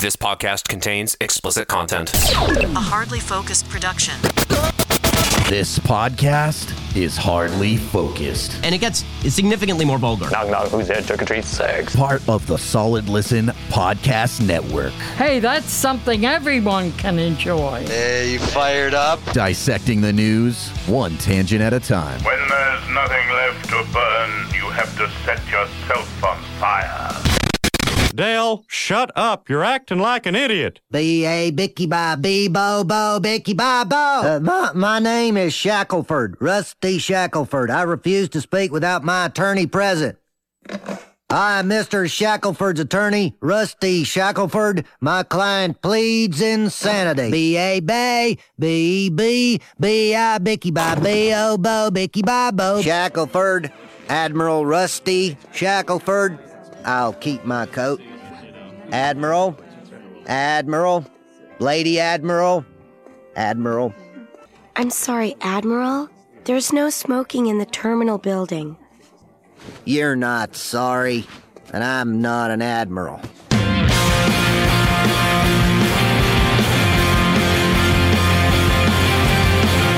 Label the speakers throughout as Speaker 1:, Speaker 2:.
Speaker 1: This podcast contains explicit content.
Speaker 2: A hardly focused production.
Speaker 3: This podcast is hardly focused.
Speaker 4: and it gets significantly more vulgar.
Speaker 5: Knock knock, who's there? Trick or treat sex.
Speaker 3: Part of the Solid Listen Podcast Network.
Speaker 6: Hey, that's something everyone can enjoy.
Speaker 7: Hey, you fired up?
Speaker 3: Dissecting the news, one tangent at a time.
Speaker 8: When there's nothing left to burn, you have to set yourself on fire.
Speaker 9: Dale, shut up. You're acting like an idiot.
Speaker 10: B A Bicky Bye B Bo Bo Bicky Bye Bo. Uh, my, my name is Shackelford, Rusty Shackelford. I refuse to speak without my attorney present. I am Mr. Shackelford's attorney, Rusty Shackelford. My client pleads insanity. B A Bay, B E B, B I Bicky Bye B O Bo Bicky Bye Bo. Shackelford, Admiral Rusty Shackelford. I'll keep my coat. Admiral, Admiral, Lady Admiral, Admiral.
Speaker 11: I'm sorry, Admiral. There's no smoking in the terminal building.
Speaker 10: You're not sorry, and I'm not an admiral.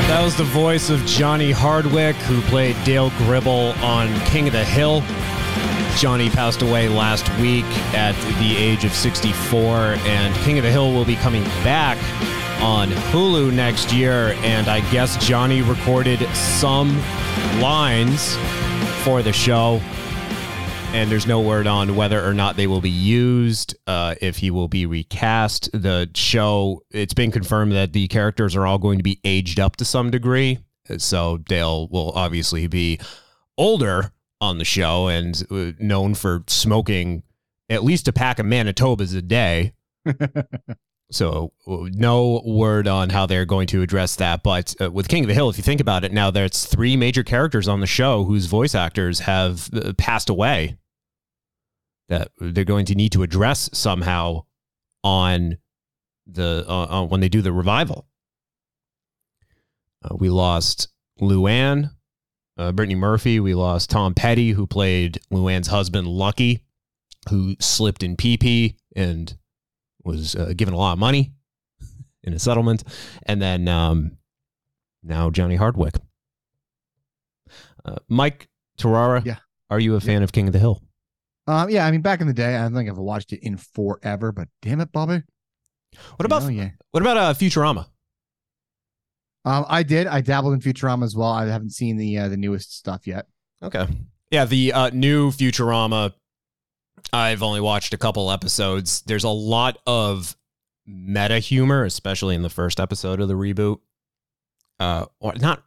Speaker 12: That was the voice of Johnny Hardwick, who played Dale Gribble on King of the Hill. Johnny passed away last week at the age of 64, and King of the Hill will be coming back on Hulu next year. And I guess Johnny recorded some lines for the show, and there's no word on whether or not they will be used, uh, if he will be recast. The show, it's been confirmed that the characters are all going to be aged up to some degree. So Dale will obviously be older on the show and uh, known for smoking at least a pack of Manitobas a day. so uh, no word on how they're going to address that. But uh, with King of the Hill, if you think about it, now there's three major characters on the show whose voice actors have uh, passed away that they're going to need to address somehow on the uh, uh, when they do the revival. Uh, we lost Luann, uh, Brittany Murphy. We lost Tom Petty, who played Luann's husband, Lucky, who slipped in PP and was uh, given a lot of money in a settlement. And then um, now Johnny Hardwick. Uh, Mike Tarara,
Speaker 13: Yeah.
Speaker 12: are you a fan of King of the Hill?
Speaker 13: Um, yeah, I mean, back in the day, I don't think I've watched it in forever, but damn it, Bobby.
Speaker 12: What about
Speaker 13: Oh yeah.
Speaker 12: what about uh, Futurama?
Speaker 13: Um, I did. I dabbled in Futurama as well. I haven't seen the uh, the newest stuff yet.
Speaker 12: Okay. Yeah, the uh, new Futurama. I've only watched a couple episodes. There's a lot of meta humor, especially in the first episode of the reboot. Uh, or not?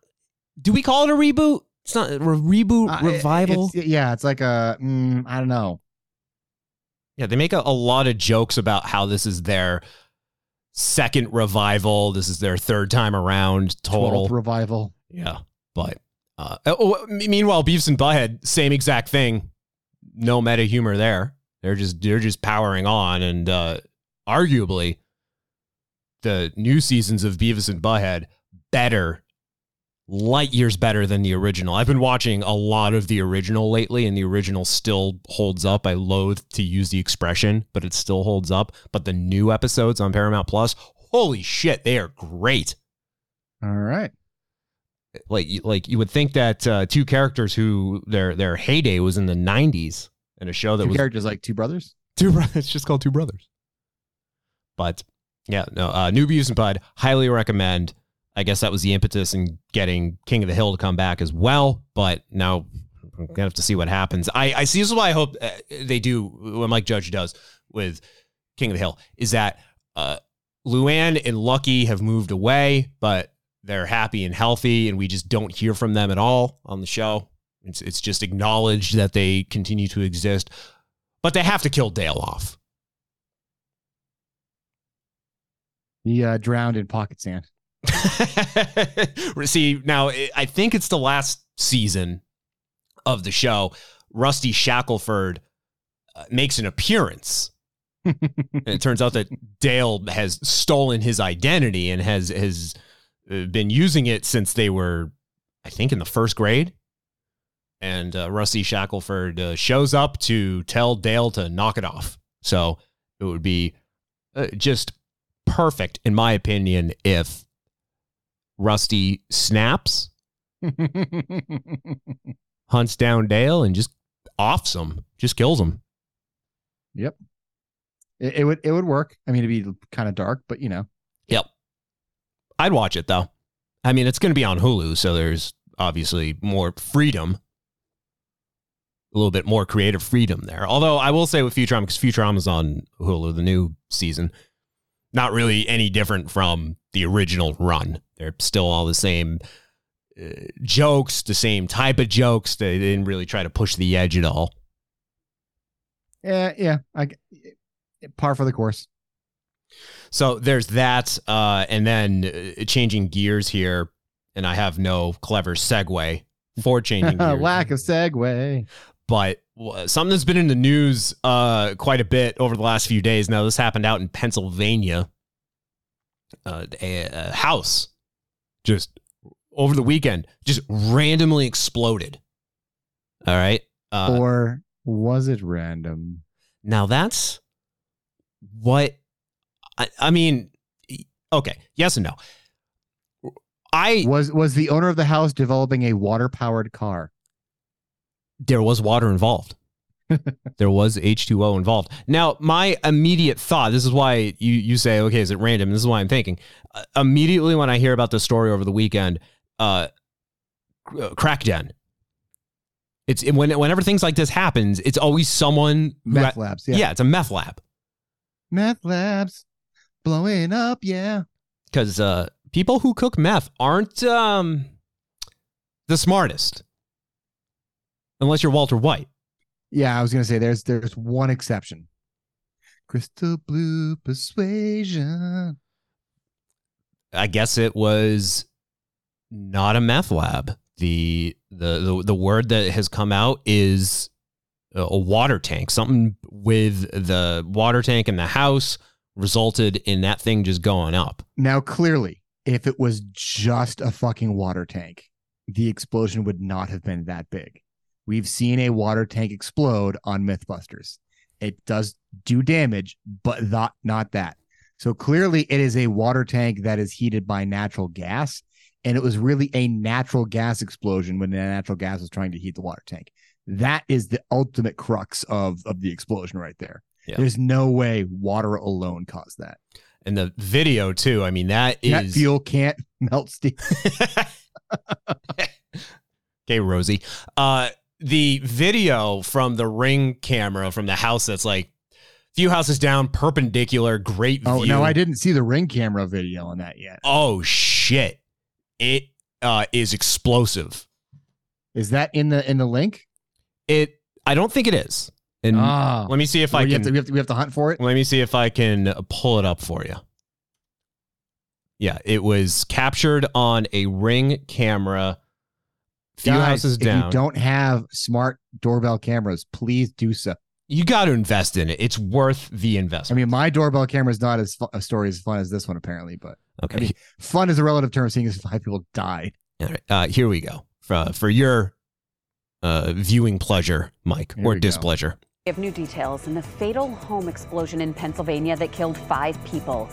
Speaker 12: Do we call it a reboot? It's not a reboot
Speaker 13: Uh,
Speaker 12: revival.
Speaker 13: it's- yeah, it's like a mm, I don't know.
Speaker 12: Yeah, they make a, a lot of jokes about how this is their second revival. This is their third time around total.
Speaker 13: 12th revival.
Speaker 12: Yeah, but uh, oh, meanwhile, Beavis and Butthead, same exact thing. No meta humor there. They're just they're just powering on, and uh, arguably, the new seasons of Beavis and Butthead better, light years better than the original. I've been watching a lot of the original lately, and the original still holds up. I loathe to use the expression, but it still holds up. But the new episodes on Paramount Plus, holy shit, they are great
Speaker 13: All right.
Speaker 12: like you- like you would think that uh, two characters who their their heyday was in the 90s and a show that
Speaker 13: Two
Speaker 12: was
Speaker 13: characters like two brothers.
Speaker 12: two brothers it's just called two brothers but yeah no uh new Beavis and bud highly recommend i guess that was the impetus in getting king of the hill to come back as well but now i'm gonna have to see what happens. I i see this is why i hope uh, they do what mike judge does with king of the hill is that uh luann and lucky have moved away but they're happy and healthy and we just don't hear from them at all on the show. It's, it's just acknowledged that they continue to exist but they have to kill dale off.
Speaker 13: He uh, drowned in pocket sand.
Speaker 12: See, now I- think it's the last season of the show. Rusty Shackelford uh, makes an appearance. and it turns out that Dale has stolen his identity and has has uh, been using it since they were, I think, in the first grade. And uh, Rusty Shackelford uh, shows up to tell Dale to knock it off. So it would be uh, just perfect, in my opinion, if Rusty snaps, hunts down Dale, and just offs him, just kills him.
Speaker 13: Yep. It, it would it would work. I mean, it'd be kind of dark, but you know.
Speaker 12: Yep. I'd watch it though. I mean, it's going to be on Hulu, so there's obviously more freedom, a little bit more creative freedom there. Although I will say with Futurama, because Futurama's on Hulu, the new season, not really any different from the original run. They're still all the same uh, jokes, the same type of jokes. They didn't really try to push the edge at all.
Speaker 13: Yeah, yeah. I par for the course.
Speaker 12: So there's that, uh, and then uh, changing gears here, and I have no clever segue for changing gears.
Speaker 13: A lack of segue.
Speaker 12: But uh, something that's been in the news uh, quite a bit over the last few days. Now, this happened out in Pennsylvania. Uh, a, a house just over the weekend just randomly exploded. All right. Uh,
Speaker 13: or was it random?
Speaker 12: Now that's what I, I mean. Okay, yes and no. I
Speaker 13: was was the owner of the house developing a water powered car.
Speaker 12: There was water involved. There was H2O involved. Now, my immediate thought, this is why you, you say, okay, is it random? This is why I'm thinking. Uh, immediately when I hear about this story over the weekend, uh, crack den. It's it, when whenever things like this happens, it's always someone
Speaker 13: meth labs. Yeah.
Speaker 12: yeah, it's a meth lab.
Speaker 13: Meth labs blowing up. Yeah,
Speaker 12: because uh, people who cook meth aren't um, the smartest, unless you're Walter White.
Speaker 13: Yeah, I was gonna say there's there's one exception. Crystal blue persuasion.
Speaker 12: I guess it was not a meth lab. The the the, the word that has come out is a water tank. Something with the water tank in the house resulted in that thing just going up.
Speaker 13: Now, clearly, if it was just a fucking water tank, the explosion would not have been that big. We've seen a water tank explode on Mythbusters. It does do damage, but not not that. So clearly it is a water tank that is heated by natural gas. And it was really a natural gas explosion when the natural gas was trying to heat the water tank. That is the ultimate crux of, of the explosion right there. Yeah. There's no way water alone caused that.
Speaker 12: And the video too. I mean, that,
Speaker 13: that
Speaker 12: is
Speaker 13: fuel can't melt steel.
Speaker 12: okay, Rosie. Uh, the video from the ring camera from the house that's like few houses down, perpendicular, great view.
Speaker 13: Oh no, I didn't see the ring camera video on that yet.
Speaker 12: Oh shit, it uh, is explosive.
Speaker 13: Is that in the in the link?
Speaker 12: It. I don't think it is. And
Speaker 13: oh.
Speaker 12: let me see if I can.
Speaker 13: To, we, have to, we have to hunt for it.
Speaker 12: Let me see if I can pull it up for you. Yeah, it was captured on a ring camera. Few
Speaker 13: Guys,
Speaker 12: houses down.
Speaker 13: If you don't have smart doorbell cameras, please do so.
Speaker 12: You got to invest in it. It's worth the investment.
Speaker 13: I mean, my doorbell camera is not as fu- a story as fun as this one, apparently. But
Speaker 12: okay,
Speaker 13: I mean, fun is a relative term, seeing as five people died.
Speaker 12: All right, uh, here we go for for your uh, viewing pleasure, Mike,
Speaker 13: Here
Speaker 12: or
Speaker 13: we go.
Speaker 12: displeasure.
Speaker 7: We have new details in the fatal home explosion in Pennsylvania that killed five people.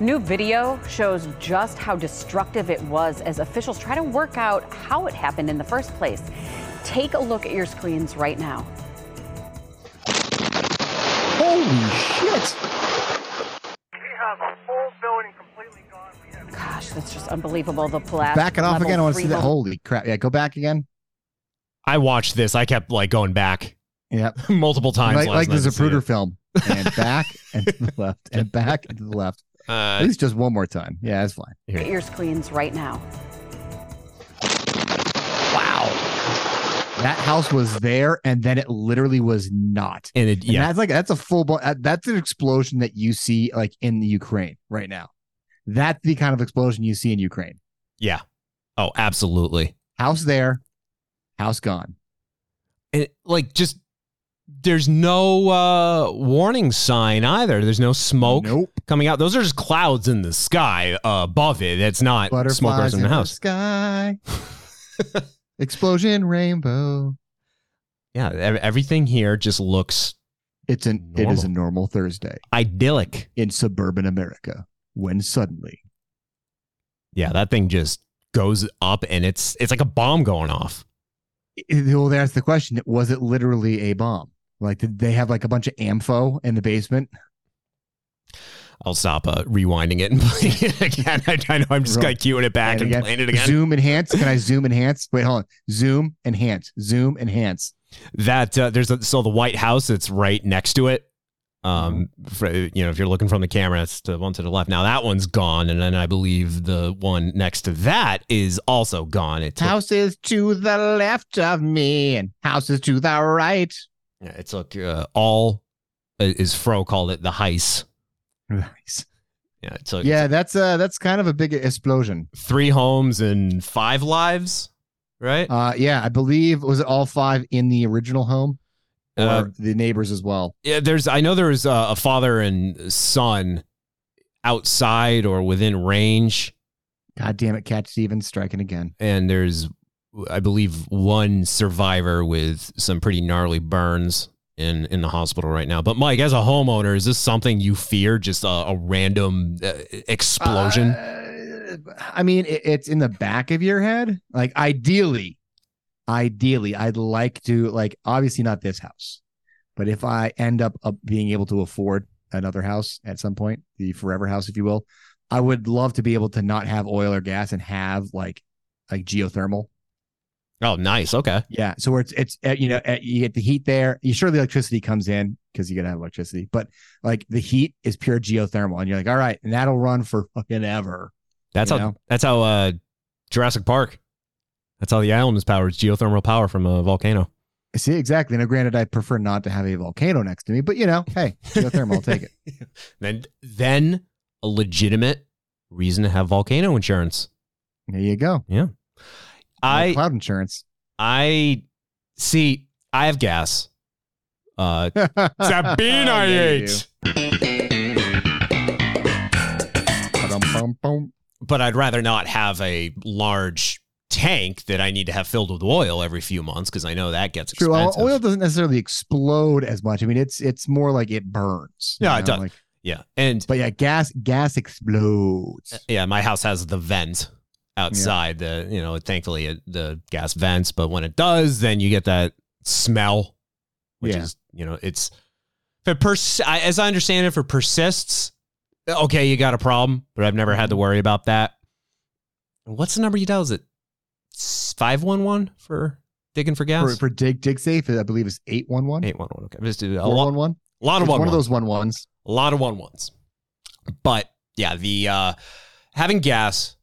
Speaker 7: New video shows just how destructive it was as officials try to work out how it happened in the first place. Take a look at your screens right now.
Speaker 13: Holy shit! We have a whole building completely gone.
Speaker 7: Gosh, that's just unbelievable. The collapse.
Speaker 13: Back it off again. I want to see that. Holy crap! Yeah, go back again.
Speaker 12: I watched this. I kept like going back
Speaker 13: Yep.
Speaker 12: multiple times.
Speaker 13: like
Speaker 12: last
Speaker 13: like the
Speaker 12: night to
Speaker 13: Zapruder film, and back and to the left, and back and to the left. At
Speaker 12: Uh,
Speaker 13: least just one more time. Yeah, that's fine.
Speaker 7: Look at your screens right now.
Speaker 13: Wow. That house was there, and then it literally was not.
Speaker 12: and it,
Speaker 13: And
Speaker 12: yeah,
Speaker 13: that's like that's a full blown. That's an explosion that you see like in the Ukraine right now. That's the kind of explosion you see in Ukraine.
Speaker 12: yeah. Oh, absolutely.
Speaker 13: House there, house gone.
Speaker 12: And like just there's no uh warning sign either. There's no smoke
Speaker 13: Nope.
Speaker 12: coming out. Those are just clouds in the sky uh, above it. It's not smoke
Speaker 13: Butterflies
Speaker 12: goes in the house.
Speaker 13: sky. Explosion rainbow.
Speaker 12: Yeah, everything here just looks
Speaker 13: It's an it is a normal Thursday
Speaker 12: Idyllic.
Speaker 13: in suburban America when suddenly
Speaker 12: Yeah, that thing just goes up and it's it's like a bomb going off.
Speaker 13: well, that's the question. Was it literally a bomb? Like, did they have like a bunch of ammo in the basement?
Speaker 12: I'll stop uh, rewinding it and playing it again. I, I know I'm just kind of queuing it back and,
Speaker 13: again,
Speaker 12: playing it again.
Speaker 13: Zoom enhance. Can I zoom enhance? Wait, hold on. Zoom enhance. Zoom enhance.
Speaker 12: That uh, there's a, so the White House that's right next to it. Um, for, you know, if you're looking from the camera, it's the one to the left. Now that one's gone, and then I believe the one next to that is also gone. It took,
Speaker 13: Houses to the left of me and houses to the right.
Speaker 12: Yeah, it took uh, all uh, is Fro called it the heist.
Speaker 13: Nice.
Speaker 12: Yeah, it took
Speaker 13: Yeah, that's uh that's kind of a big explosion.
Speaker 12: three homes and five lives, right?
Speaker 13: Uh yeah, I believe was it all five in the original home or
Speaker 12: Uh,
Speaker 13: the neighbors as well.
Speaker 12: Yeah, there's. I know there's a, a father and son outside or within range,
Speaker 13: God damn it, Cat Stevens striking again.
Speaker 12: and there's, I believe, one survivor with some pretty gnarly burns in in the hospital right now. But Mike, as a homeowner, is this something you fear? Just a, a random uh, explosion?
Speaker 13: Uh, I mean, it, it's in the back of your head. Like ideally, ideally, I'd like to like obviously not this house, but if I end up, up being able to afford another house at some point, the forever house, if you will, I would love to be able to not have oil or gas and have like like geothermal.
Speaker 12: Oh, nice. Okay.
Speaker 13: Yeah, so where it's it's uh, you know uh, you get the heat there. You sure the electricity comes in because you gotta have electricity, but like the heat is pure geothermal, and you're like, all right, and that'll run for fucking ever.
Speaker 12: That's how.
Speaker 13: know?
Speaker 12: That's how. Uh, Jurassic Park. That's how the island is powered. It's geothermal power from a volcano.
Speaker 13: See, exactly. Now, granted, I prefer not to have a volcano next to me, but you know, hey, geothermal, I'll take it.
Speaker 12: Then, then a legitimate reason to have volcano insurance.
Speaker 13: There you go.
Speaker 12: Yeah.
Speaker 13: I cloud insurance.
Speaker 12: I see. I have gas. Uh, it's that bean I ate. But I'd rather not have a large tank that I need to have filled with oil every few months because I know that gets
Speaker 13: True.
Speaker 12: Expensive.
Speaker 13: oil doesn't necessarily explode as much. I mean, it's it's more like it burns.
Speaker 12: Yeah, it does.
Speaker 13: like-
Speaker 12: yeah, and
Speaker 13: but yeah, gas gas explodes.
Speaker 12: yeah, my house has the vent outside. The you know, thankfully it, the gas vents, but when it does, then you get that smell, which
Speaker 13: Yeah.
Speaker 12: is you know, it's if it pers- I, as I understand it, if it persists, okay, you got a problem. But I've never had to worry about that. What's the number you dial? Is it five one one for digging for gas?
Speaker 13: For, for dig dig safe, I believe it's eight one one.
Speaker 12: Eight one one. Okay, just do a lot,
Speaker 13: one one.
Speaker 12: a lot of one
Speaker 13: one of those one ones.
Speaker 12: a lot of one ones. But yeah, the uh having gas,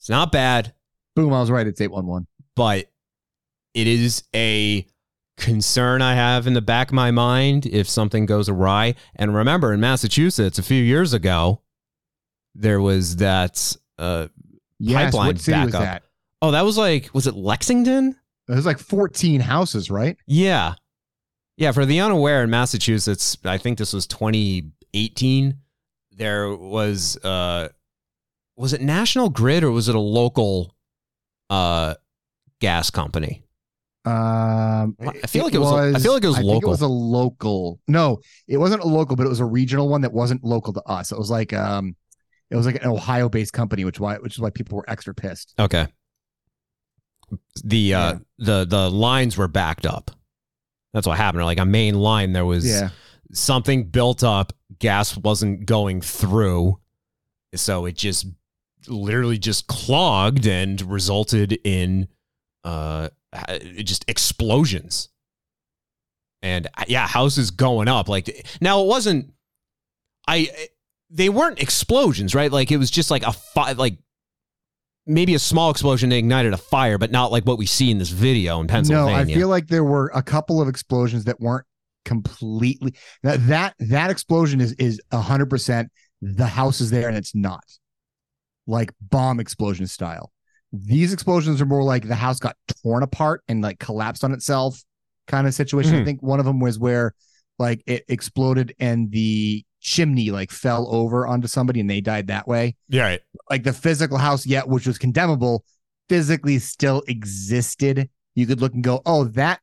Speaker 12: it's not bad,
Speaker 13: Boom! I was right. It's eight one one.
Speaker 12: but it is a concern I have in the back of my mind if something goes awry. And remember, in Massachusetts a few years ago, there was that uh
Speaker 13: Yes.
Speaker 12: pipeline
Speaker 13: What city was
Speaker 12: backup.
Speaker 13: that?
Speaker 12: Oh, that was like was it Lexington?
Speaker 13: It was like 14 houses, right?
Speaker 12: Yeah. Yeah, for the unaware in Massachusetts, I think this was 2018, there was uh was it National Grid or was it a local uh gas company?
Speaker 13: Um,
Speaker 12: I feel like it was a- I feel like it was
Speaker 13: I think
Speaker 12: local.
Speaker 13: it was a local. No, it wasn't a local, but it was a regional one that wasn't local to us. It was like um, it was like an Ohio-based company, which why which is why people were extra pissed.
Speaker 12: Okay. The uh
Speaker 13: Yeah.
Speaker 12: the the lines were backed up. That's what happened. Like a main line there was
Speaker 13: Yeah.
Speaker 12: something built up, gas wasn't going through. So it just literally just clogged and resulted in uh just explosions. And uh, yeah, houses going up like now it wasn't I they weren't explosions, right? Like it was just like a fi- like maybe a small explosion that ignited a fire, but not like what we see in this video in Pennsylvania.
Speaker 13: No, I feel like there were a couple of explosions that weren't completely that that, that explosion is is hundred percent the house is there and it's not like bomb explosion style. These explosions are more like the house got torn apart and like collapsed on itself kind of situation. I
Speaker 12: Mhm.
Speaker 13: think one of them was where like it exploded and the chimney like fell over onto somebody and they died that way
Speaker 12: yeah, right.
Speaker 13: like the physical house yet which was condemnable physically still existed you could look and go oh that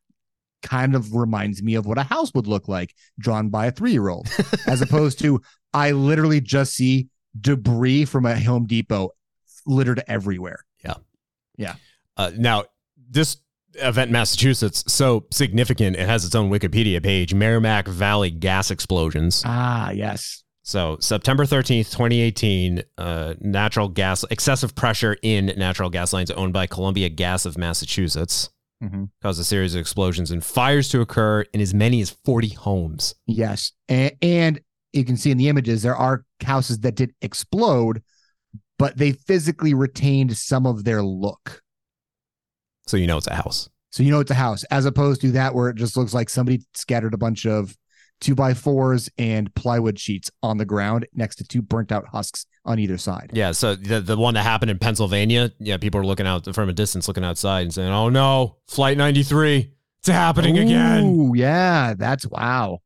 Speaker 13: kind of reminds me of what a house would look like drawn by a three year old, as opposed to I literally just see debris from a Home Depot littered everywhere.
Speaker 12: Yeah.
Speaker 13: Yeah.
Speaker 12: Uh, now, this event in Massachusetts so significant it has its own Wikipedia page. Merrimack Valley gas explosions.
Speaker 13: Ah, yes.
Speaker 12: So September 13th, 2018, uh, natural gas excessive pressure in natural gas lines owned by Columbia Gas of Massachusetts
Speaker 13: mm-hmm.
Speaker 12: caused a series of explosions and fires to occur in as many as 40 homes.
Speaker 13: Yes. And, and you can see in the images there are houses that did explode, but they physically retained some of their look.
Speaker 12: So you know it's a house.
Speaker 13: So you know it's a house, as opposed to that where it just looks like somebody scattered a bunch of two by fours and plywood sheets on the ground next to two burnt out husks on either side.
Speaker 12: Yeah. So the the one that happened in Pennsylvania, yeah, people are looking out from a distance, looking outside and saying, "Oh no, Flight 93, it's happening
Speaker 13: Ooh,
Speaker 12: again."
Speaker 13: yeah, that's wow.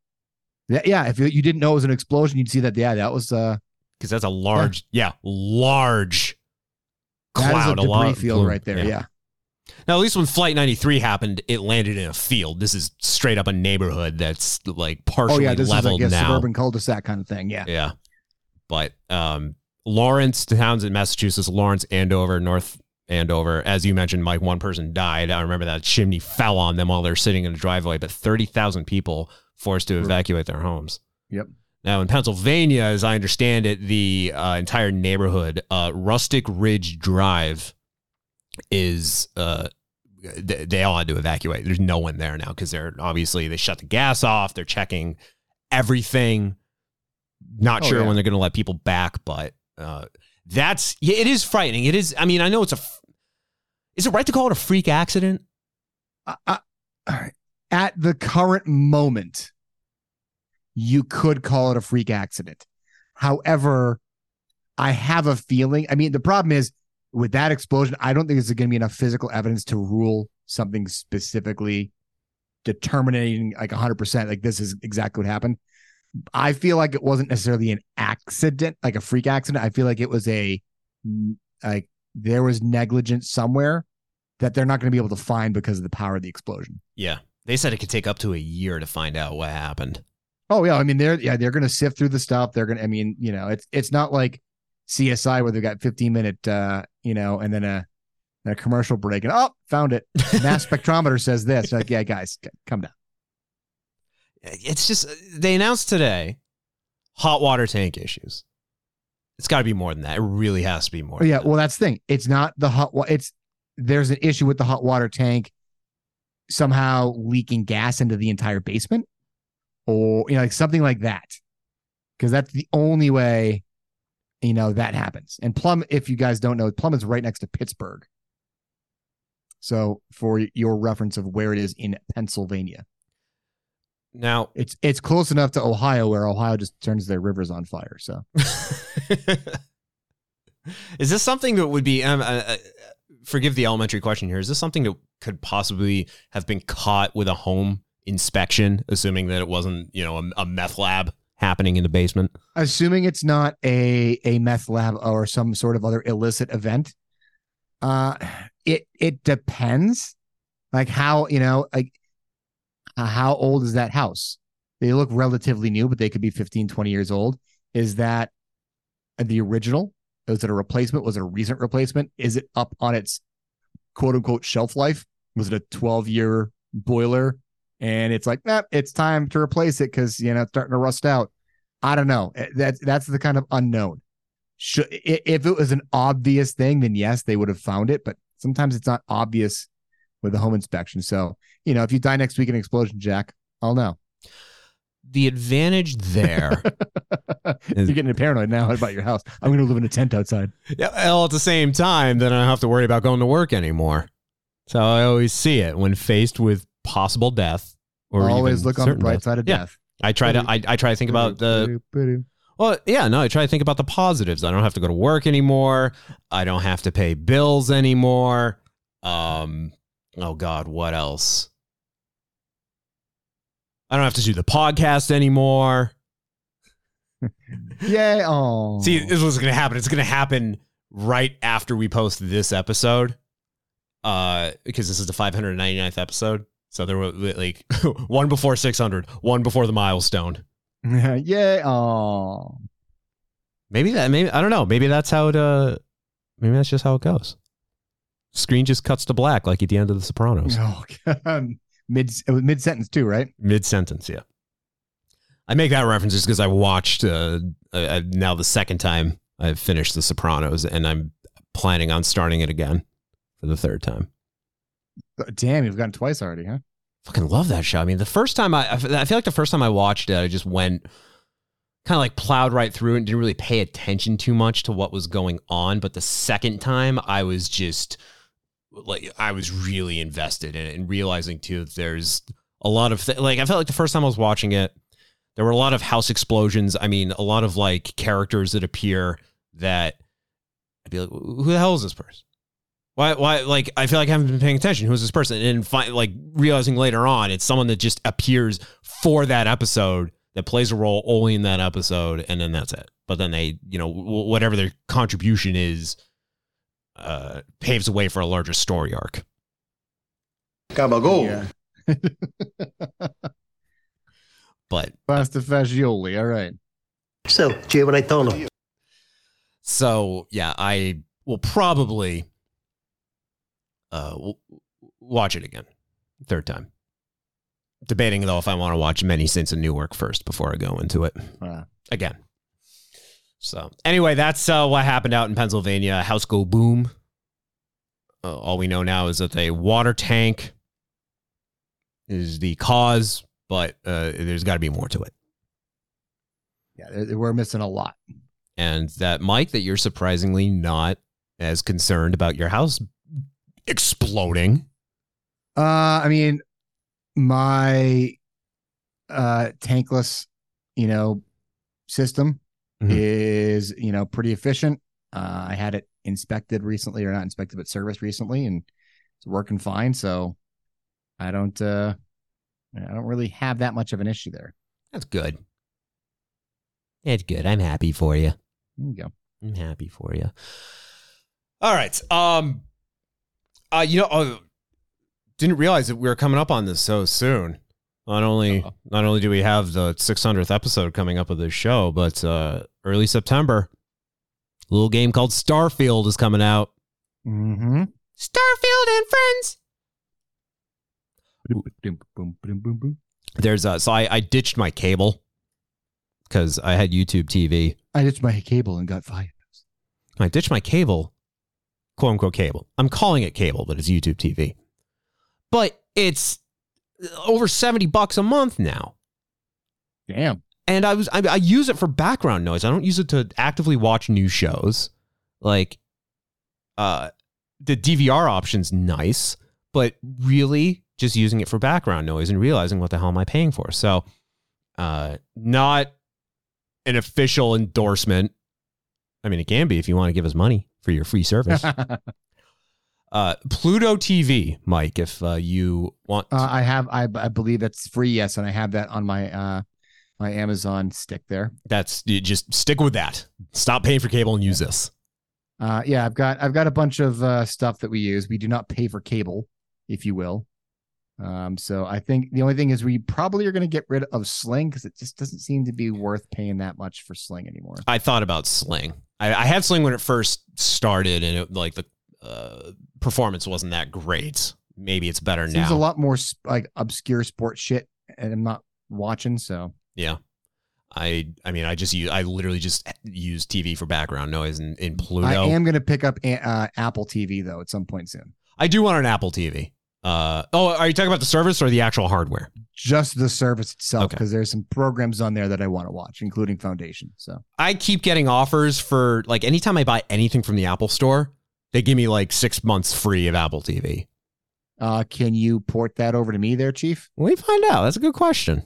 Speaker 13: Yeah, yeah. If you, you didn't know it was an explosion, you'd see that. Yeah, that was uh,
Speaker 12: because that's a large, yeah, yeah large cloud,
Speaker 13: is a debris field right there.
Speaker 12: Yeah.
Speaker 13: yeah.
Speaker 12: Now, at least when Flight 93 happened, it landed in a field. This is straight up a neighborhood that's like partially
Speaker 13: oh yeah, this
Speaker 12: leveled
Speaker 13: is like a
Speaker 12: now.
Speaker 13: suburban cul-de-sac kind of thing. Yeah.
Speaker 12: Yeah. But um, Lawrence, towns in Massachusetts, Lawrence, Andover, North Andover, as you mentioned, Mike, one person died. I remember that chimney fell on them while they're sitting in a driveway, but 30,000 people forced to evacuate their homes.
Speaker 13: Yep.
Speaker 12: Now, in Pennsylvania, as I understand it, the uh, entire neighborhood, uh, Rustic Ridge Drive, is uh, they, they all had to evacuate. There's no one there now because they're obviously they shut the gas off. They're checking everything. Not
Speaker 13: Oh,
Speaker 12: sure
Speaker 13: yeah.
Speaker 12: when they're going to let people back, but uh, that's yeah, it is frightening. It is. I mean, I know it's a. f- Is it right to call it a freak accident?
Speaker 13: All right. At the current moment, you could call it a freak accident. However, I have a feeling. I mean, the problem is with that explosion, I don't think there's going to be enough physical evidence to rule something specifically determining like 100% like this is exactly what happened. I feel like it wasn't necessarily an accident, like a freak accident. I feel like it was a like there was negligence somewhere that they're not going to be able to find because of the power of the explosion.
Speaker 12: Yeah, they said it could take up to a year to find out what happened.
Speaker 13: Oh yeah, I mean they're yeah they're going to sift through the stuff. They're going to I mean you know it's it's not like CSI where they've got 15 minute uh you know and then a a commercial break and oh found it mass spectrometer says this like yeah guys come down.
Speaker 12: It's just they announced today hot water tank issues. It's got to be more than that. It really has to be more.
Speaker 13: Oh, yeah, well that's the thing. It's not the hot wa- it's there's an issue with the hot water tank somehow leaking gas into the entire basement or you know like something like that. Cuz that's the only way you know that happens. And Plum if you guys don't know, Plum is right next to Pittsburgh. So for your reference of where it is in Pennsylvania.
Speaker 12: Now
Speaker 13: It's it's close enough to Ohio where Ohio just turns their rivers on fire. So
Speaker 12: is this something that would be? Um, uh, uh, forgive the elementary question here. Is this something that could possibly have been caught with a home inspection, assuming that it wasn't, you know, a, a meth lab happening in the basement?
Speaker 13: assuming it's not a a meth lab or some sort of other illicit event uh it it depends. Like how you know like uh, how old is that house? They look relatively new but they could be 15 20 years old. Is that the original? Was it a replacement? Was it a recent replacement? Is it up on its quote unquote shelf life? Was it a 12 year boiler and it's like nah, it's time to replace it because you know it's starting to rust out I don't know. Eh, That's that's the kind of unknown. Should if it was an obvious thing, then yes, they would have found it. But sometimes it's not obvious with a home inspection. So you know, if you die next week in an explosion, Jack, I'll know.
Speaker 12: The advantage there.
Speaker 13: You're getting paranoid now about your house. I'm going to live in a tent outside.
Speaker 12: Yeah, well, at the same time, then I don't have to worry about going to work anymore. So I always see it when faced with possible death. Or
Speaker 13: Always look on the bright
Speaker 12: death.
Speaker 13: side of
Speaker 12: Yeah.
Speaker 13: death.
Speaker 12: I try to. I, I try to think about the. Well, yeah, no, I try to think about the positives. I don't have to go to work anymore. I don't have to pay bills anymore. Um, oh God, what else? I don't have to do the podcast anymore.
Speaker 13: Yay! Oh,
Speaker 12: See, this was going to happen. It's going to happen right after we post this episode, uh, because this is the 599th episode. So there were like one before 600, one before the milestone.
Speaker 13: yeah. Oh.
Speaker 12: Maybe that. Maybe I don't know. Maybe that's how it. Uh, maybe that's just how it goes. Screen just cuts to black, like at the end of The Sopranos.
Speaker 13: Oh, God. mid mid sentence too, right?
Speaker 12: Mid sentence, yeah. I make that reference just because I watched uh, uh, now the second time I've finished The Sopranos, and I'm planning on starting it again for the third time.
Speaker 13: Damn, you've gotten twice already, huh?
Speaker 12: Fucking love that show. I mean, the first time I, I feel like the first time I watched it, I just went kind of like plowed right through and didn't really pay attention too much to what was going on. But the second time, I was just like, I was really invested in it and realizing too that there's a lot of th- like I felt like the first time I was watching it, there were a lot of house explosions. I mean, a lot of like characters that appear that I'd be like, who the hell is this person? Why, why, like, I feel like I haven't been paying attention. Who's this person? And fi- like realizing later on, it's someone that just appears for that episode that plays a role only in that episode, and then that's it. But then they, you know, w- whatever their contribution is, uh, paves the way for a larger story arc.
Speaker 13: Gabagool.
Speaker 12: Yeah. but
Speaker 13: Pasta fagioli. All right.
Speaker 10: So, Jay, what I told him.
Speaker 12: So yeah, I will probably uh w- watch it again, third time. Debating though if I want to watch Many Saints of Newark first before I go into it again. So anyway, that's uh, what happened out in Pennsylvania. House go boom. Uh, all we know now is that a water tank is the cause, but uh, there's got to be more to it.
Speaker 13: yeah, we're missing a lot.
Speaker 12: and that Mike, that you're surprisingly not as concerned about your house exploding.
Speaker 13: Uh, I mean, my uh tankless, you know, system
Speaker 12: Mhm.
Speaker 13: is you know pretty efficient. Uh, I had it inspected recently, or not inspected, but serviced recently, and it's working fine. So I don't, uh I don't really have that much of an issue there.
Speaker 12: That's good. It's good. I'm happy for you.
Speaker 13: There you go.
Speaker 12: I'm happy for you. All right. Um. Uh. You know. Uh, didn't realize that we were coming up on this so soon. Not only not only do we have the 600th episode coming up of this show, but uh, early September, a little game called Starfield is coming out.
Speaker 13: Mm-hmm.
Speaker 12: Starfield and friends. There's a so I, I ditched my cable because I had YouTube TV.
Speaker 13: I ditched my cable and got fired.
Speaker 12: I ditched my cable, quote unquote cable. I'm calling it cable, but it's YouTube TV. But it's over 70 bucks a month now.
Speaker 13: Damn.
Speaker 12: And I was I, I use it for background noise. I don't use it to actively watch new shows. Like uh the DVR option's nice, but really just using it for background noise and realizing what the hell am I paying for. So uh not an official endorsement. I mean it can be if you want to give us money for your free service. uh Pluto TV, Mike, if uh, you want
Speaker 13: Uh, I have, I, I believe that's free. Yes, and I have that on my uh my Amazon stick there.
Speaker 12: that's you just stick with that. Stop paying for cable and use this.
Speaker 13: Uh, yeah, I've got I've got a bunch of uh, stuff that we use. We do not pay for cable, if you will. Um, so I think the only thing is we probably are going to get rid of Sling because it just doesn't seem to be worth paying that much for Sling anymore.
Speaker 12: I thought about Sling. I, I had Sling when it first started, and it, like the uh, performance wasn't that great. Maybe it's better
Speaker 13: Seems
Speaker 12: now.
Speaker 13: a lot more like obscure sports shit, and I'm not watching. So
Speaker 12: Yeah. I I mean I just use I literally just use TV for background noise in, in Pluto.
Speaker 13: I am going to pick up a- uh, Apple TV though at some point soon.
Speaker 12: I do want an Apple TV. Uh oh, are you talking about the service or the actual hardware?
Speaker 13: Just the service itself,
Speaker 12: Okay.
Speaker 13: because there's some programs on there that I want to watch, including Foundation. So
Speaker 12: I keep getting offers for like anytime I buy anything from the Apple store, they give me like six months free of Apple TV.
Speaker 13: Uh, can you port that over to me there, Chief?
Speaker 12: We find out. That's a good question.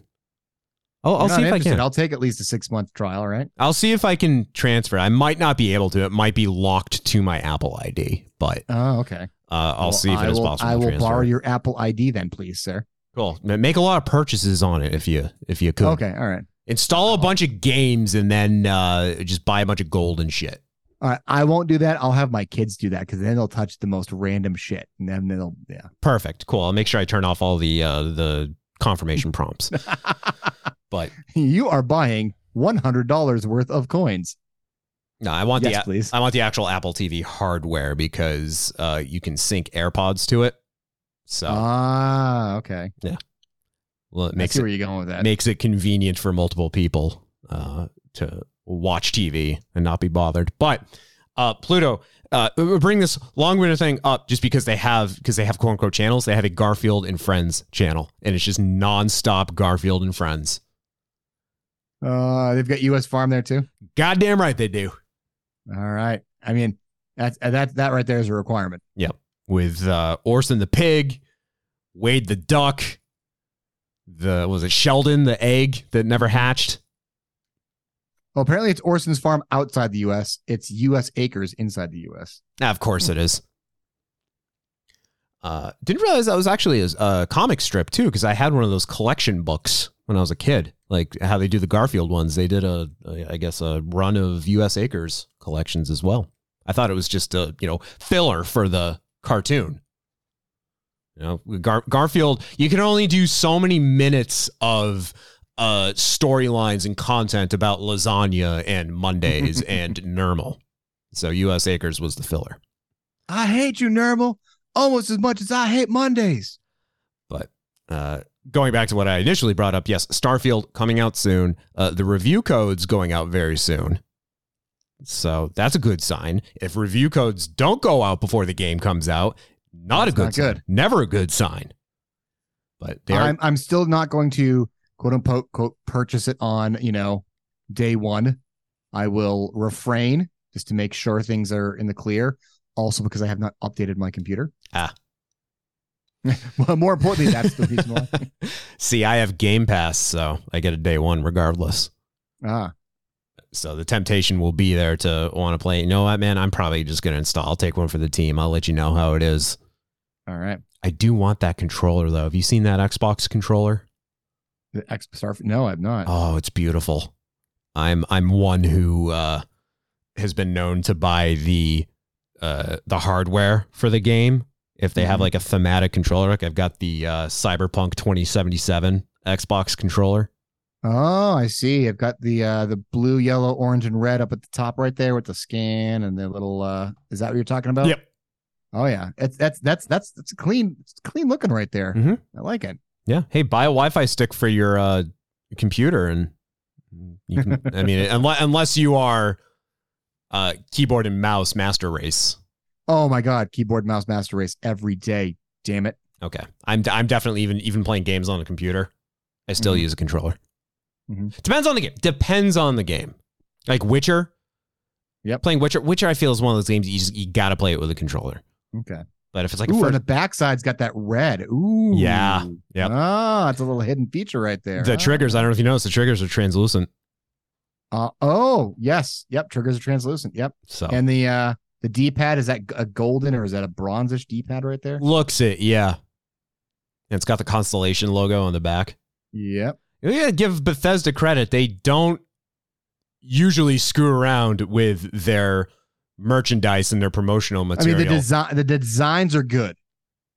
Speaker 12: I'll, I'll see if I can.
Speaker 13: I'll take at least a six month trial, right?
Speaker 12: I'll see if I can transfer. I might not be able to. It might be locked to my Apple ID, but
Speaker 13: Oh, okay.
Speaker 12: Uh, I'll
Speaker 13: Well,
Speaker 12: see if
Speaker 13: I
Speaker 12: it is
Speaker 13: will,
Speaker 12: possible.
Speaker 13: I will
Speaker 12: transfer.
Speaker 13: borrow your Apple ID then, please, sir.
Speaker 12: Cool. Make a lot of purchases on it if you if you could.
Speaker 13: Okay, all right.
Speaker 12: Install a bunch of games and then uh, just buy a bunch of gold and shit.
Speaker 13: All right, I won't do that. I'll have my kids do that because then they'll touch the most random shit, and then they'll yeah.
Speaker 12: Perfect. Cool. I'll make sure I turn off all the uh, the confirmation prompts. but
Speaker 13: you are buying one hundred dollars worth of coins.
Speaker 12: No, I want
Speaker 13: Yes,
Speaker 12: the
Speaker 13: please.
Speaker 12: I want the actual Apple TV hardware because uh, you can sync AirPods to it. So
Speaker 13: Ah, okay.
Speaker 12: yeah, well, it makes it
Speaker 13: where you're going with that.
Speaker 12: makes it convenient for multiple people uh, to watch TV and not be bothered. But uh, Pluto, uh, bring this long-winded thing up just because they have because they have quote unquote channels. They have a Garfield and Friends channel, and it's just nonstop Garfield and Friends.
Speaker 13: Uh, they've got U.S. Farm there too.
Speaker 12: Goddamn right they do.
Speaker 13: All right. I mean, that's that that right there is a requirement.
Speaker 12: Yep. With uh, Orson the pig, Wade the duck, the was it Sheldon the egg that never hatched.
Speaker 13: Well, apparently it's Orson's Farm outside the U.S. It's U.S. acres inside the U.S.
Speaker 12: Ah, Of course it is. Uh, didn't realize that was actually a, a comic strip too, because I had one of those collection books when I was a kid. Like how they do the Garfield ones, they did a, a I guess, a run of U.S. Acres collections as well. I thought it was just a you know filler for the cartoon. You know, Gar- Garfield, you can only do so many minutes of uh, storylines and content about lasagna and Mondays and Nermal. So U.S. Acres was the filler.
Speaker 13: I hate you, Nermal, almost as much as I hate Mondays.
Speaker 12: But uh, going back to what I initially brought up, yes, Starfield coming out soon. Uh, the review code's going out very soon. So that's a good sign. If review codes don't go out before the game comes out, not
Speaker 13: That's
Speaker 12: a good
Speaker 13: not
Speaker 12: sign.
Speaker 13: good.
Speaker 12: Never a good sign. But are,
Speaker 13: I'm I'm still not going to quote unquote quote purchase it on you know day one. I will refrain just to make sure things are in the clear. Also because I have not updated my computer.
Speaker 12: Ah.
Speaker 13: well, more importantly, that's the reason why.
Speaker 12: see, I have Game Pass, so I get a day one regardless.
Speaker 13: Ah,
Speaker 12: So the temptation will be there to want to play. You know what, man? I'm probably just going to install. I'll take one for the team. I'll let you know how it is.
Speaker 13: all right.
Speaker 12: I do want that controller though. Have you seen that Xbox controller?
Speaker 13: The X No, I've not.
Speaker 12: Oh, it's beautiful. I'm I'm one who uh, has been known to buy the uh, the hardware for the game. If they have
Speaker 13: Mhm.
Speaker 12: like a thematic controller, like I've got the uh, Cyberpunk 2077 Xbox controller.
Speaker 13: Oh, I see. I've got the uh the blue, yellow, orange, and red up at the top right there with the scan and the little uh is that what you're talking about?
Speaker 12: Yep.
Speaker 13: Oh yeah. It's that's that's that's that's clean it's clean looking right there.
Speaker 12: Mhm.
Speaker 13: I like it.
Speaker 12: Yeah. Hey, buy a Wi-Fi stick for your uh, computer, and you can. I mean, unless unless you are uh, keyboard and mouse master race.
Speaker 13: Oh my god, keyboard mouse master race every day. Damn it.
Speaker 12: Okay, I'm I'm definitely even even playing games on a computer. I still
Speaker 13: Mhm.
Speaker 12: use a controller.
Speaker 13: Mhm.
Speaker 12: Depends on the game. Depends on the game. Like Witcher.
Speaker 13: Yep.
Speaker 12: Playing Witcher. Witcher, I feel is one of those games you just you gotta play it with a controller.
Speaker 13: Okay.
Speaker 12: But if it's like
Speaker 13: Ooh,
Speaker 12: first,
Speaker 13: and the backside's got that red. Ooh.
Speaker 12: Yeah. Yeah.
Speaker 13: Ah, it's a little hidden feature right there.
Speaker 12: the triggers, I don't know if you noticed, the triggers are translucent.
Speaker 13: Uh, oh, yes. Yep. Triggers are translucent. Yep.
Speaker 12: So
Speaker 13: And the uh the D pad is that a golden or is that a bronzish D pad right there?
Speaker 12: looks it, yeah. And it's got the constellation logo on the back.
Speaker 13: Yep.
Speaker 12: You gotta give Bethesda credit. They don't usually screw around with their merchandise and their promotional material.
Speaker 13: I mean the design the designs are good.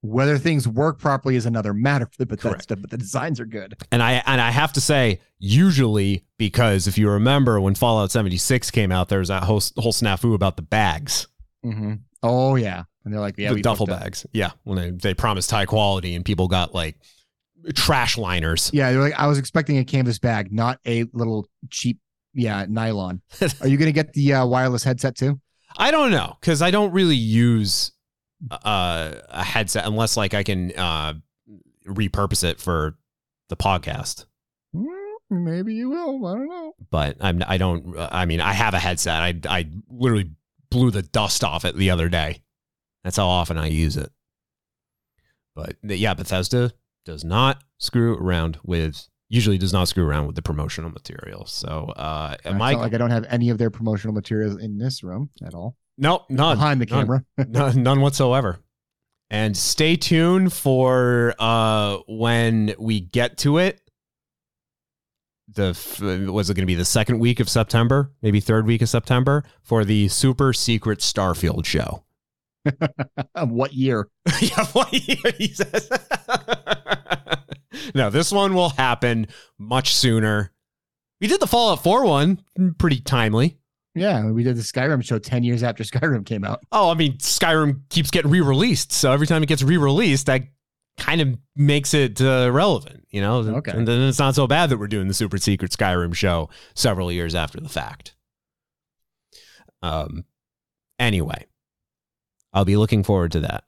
Speaker 13: Whether things work properly is another matter for the Bethesda, but the designs are good.
Speaker 12: and I and I have to say, usually because if you remember when Fallout 76 came out, there was that whole whole snafu about the bags,
Speaker 13: Mm-hmm. Oh yeah, and they're like, yeah,
Speaker 12: the
Speaker 13: we
Speaker 12: duffel
Speaker 13: fucked up.
Speaker 12: bags. Yeah, when they, they promised high quality and people got like trash liners.
Speaker 13: Yeah, they're like, I was expecting a canvas bag, not a little cheap, yeah, nylon. Are you gonna get the uh, wireless headset too?
Speaker 12: I don't know because I don't really use uh, a headset unless like I can uh, repurpose it for the podcast.
Speaker 13: Mm, Maybe you will. I don't know.
Speaker 12: But I'm I don't I mean I have a headset. I I literally blew the dust off it the other day. That's how often I use it. But yeah, Bethesda does not screw around with usually does not screw around with the promotional material. So uh
Speaker 13: I
Speaker 12: am I
Speaker 13: felt like I don't have any of their promotional materials in this room at all.
Speaker 12: no none
Speaker 13: Behind the camera.
Speaker 12: none, none whatsoever. And stay tuned for uh when we get to it. the was it going to be the second week of September, maybe third week of September for the super secret Starfield show.
Speaker 13: what year?
Speaker 12: yeah, what year? He says. no, this one will happen much sooner. We did the Fallout 4 one pretty timely.
Speaker 13: Yeah, we did the Skyrim show 10 years after Skyrim came out.
Speaker 12: Oh, I mean, Skyrim keeps getting re released. So every time it gets re released, that kind of makes it uh, relevant, you know?
Speaker 13: Okay.
Speaker 12: And then it's not so bad that we're doing the super secret Skyrim show several years after the fact. Um, anyway, I'll be looking forward to that.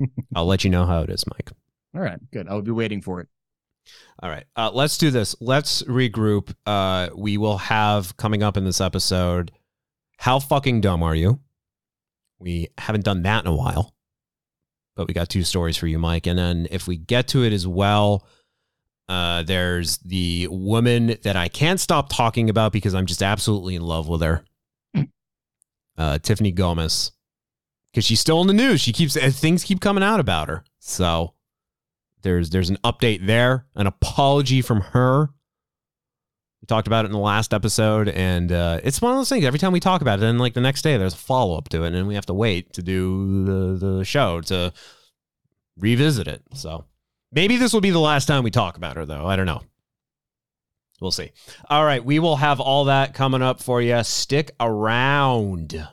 Speaker 12: I'll let you know how it is, Mike.
Speaker 13: All right, good. I'll be waiting for it.
Speaker 12: All right. Uh, let's do this. Let's regroup. Uh, we will have coming up in this episode How fucking dumb are you? We haven't done that in a while, but we got two stories for you, Mike. And then if we get to it as well, uh, there's the woman that I can't stop talking about because I'm just absolutely in love with her, uh, Tiffany Gomas, because she's still in the news. She keeps things keep coming out about her. So there's there's an update there, an apology from her. We talked about it in the last episode, and uh, it's one of those things. Every time we talk about it, then like the next day, there's a follow up to it, and we have to wait to do the the show to revisit it. So maybe this will be the last time we talk about her, though. I don't know. We'll see. All right, we will have all that coming up for you. Stick around.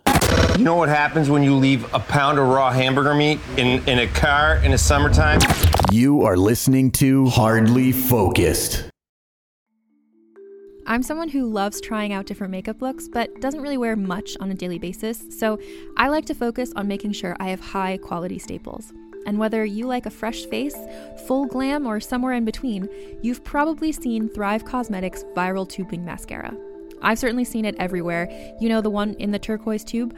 Speaker 14: You know what happens when you leave a pound of raw hamburger meat in, in a car in the summertime?
Speaker 3: You are listening to Hardly Focused.
Speaker 15: I'm someone who loves trying out different makeup looks, but doesn't really wear much on a daily basis, so I like to focus on making sure I have high quality staples. And whether you like a fresh face, full glam, or somewhere in between, you've probably seen Thrive Causemetics Viral Tubing Mascara. I've certainly seen it everywhere. You know, the one in the turquoise tube?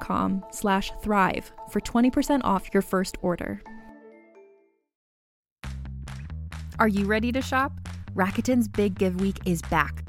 Speaker 15: com slash thrive for 20% off your first order. Are you ready to shop? Rakuten's Big Give Week is back.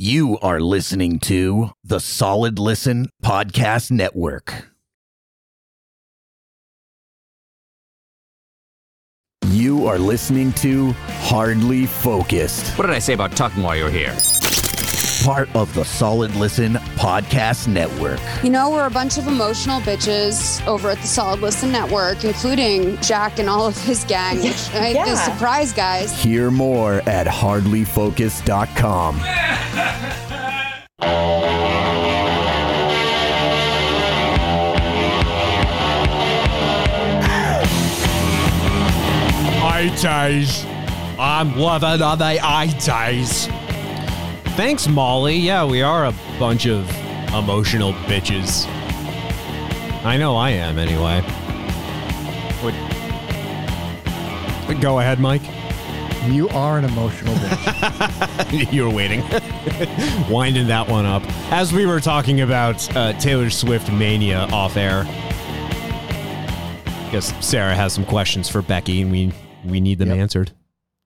Speaker 3: You are listening to the Solid Listen Podcast Network. You are listening to Hardly Focused,
Speaker 1: What did I say about talking while you're here?
Speaker 3: Part of the Solid Listen Podcast Network.
Speaker 16: You know, we're a bunch of emotional bitches over at the Solid Listen Network, including Jack and all of his gang, which I
Speaker 3: Yeah.
Speaker 16: the surprise guys.
Speaker 3: Hear more at hardlyfocused.com.
Speaker 12: Hi, Tage. I'm loving on the 80s. Thanks, Molly. Yeah, we are a bunch of emotional bitches. I know I am, anyway. Would, go ahead, Mike.
Speaker 13: You are an emotional bitch.
Speaker 12: you were waiting, winding that one up. As we were talking about uh, Taylor Swift mania off air, I guess Sarah has some questions for Becky, and we we need them
Speaker 13: Yep.
Speaker 12: answered.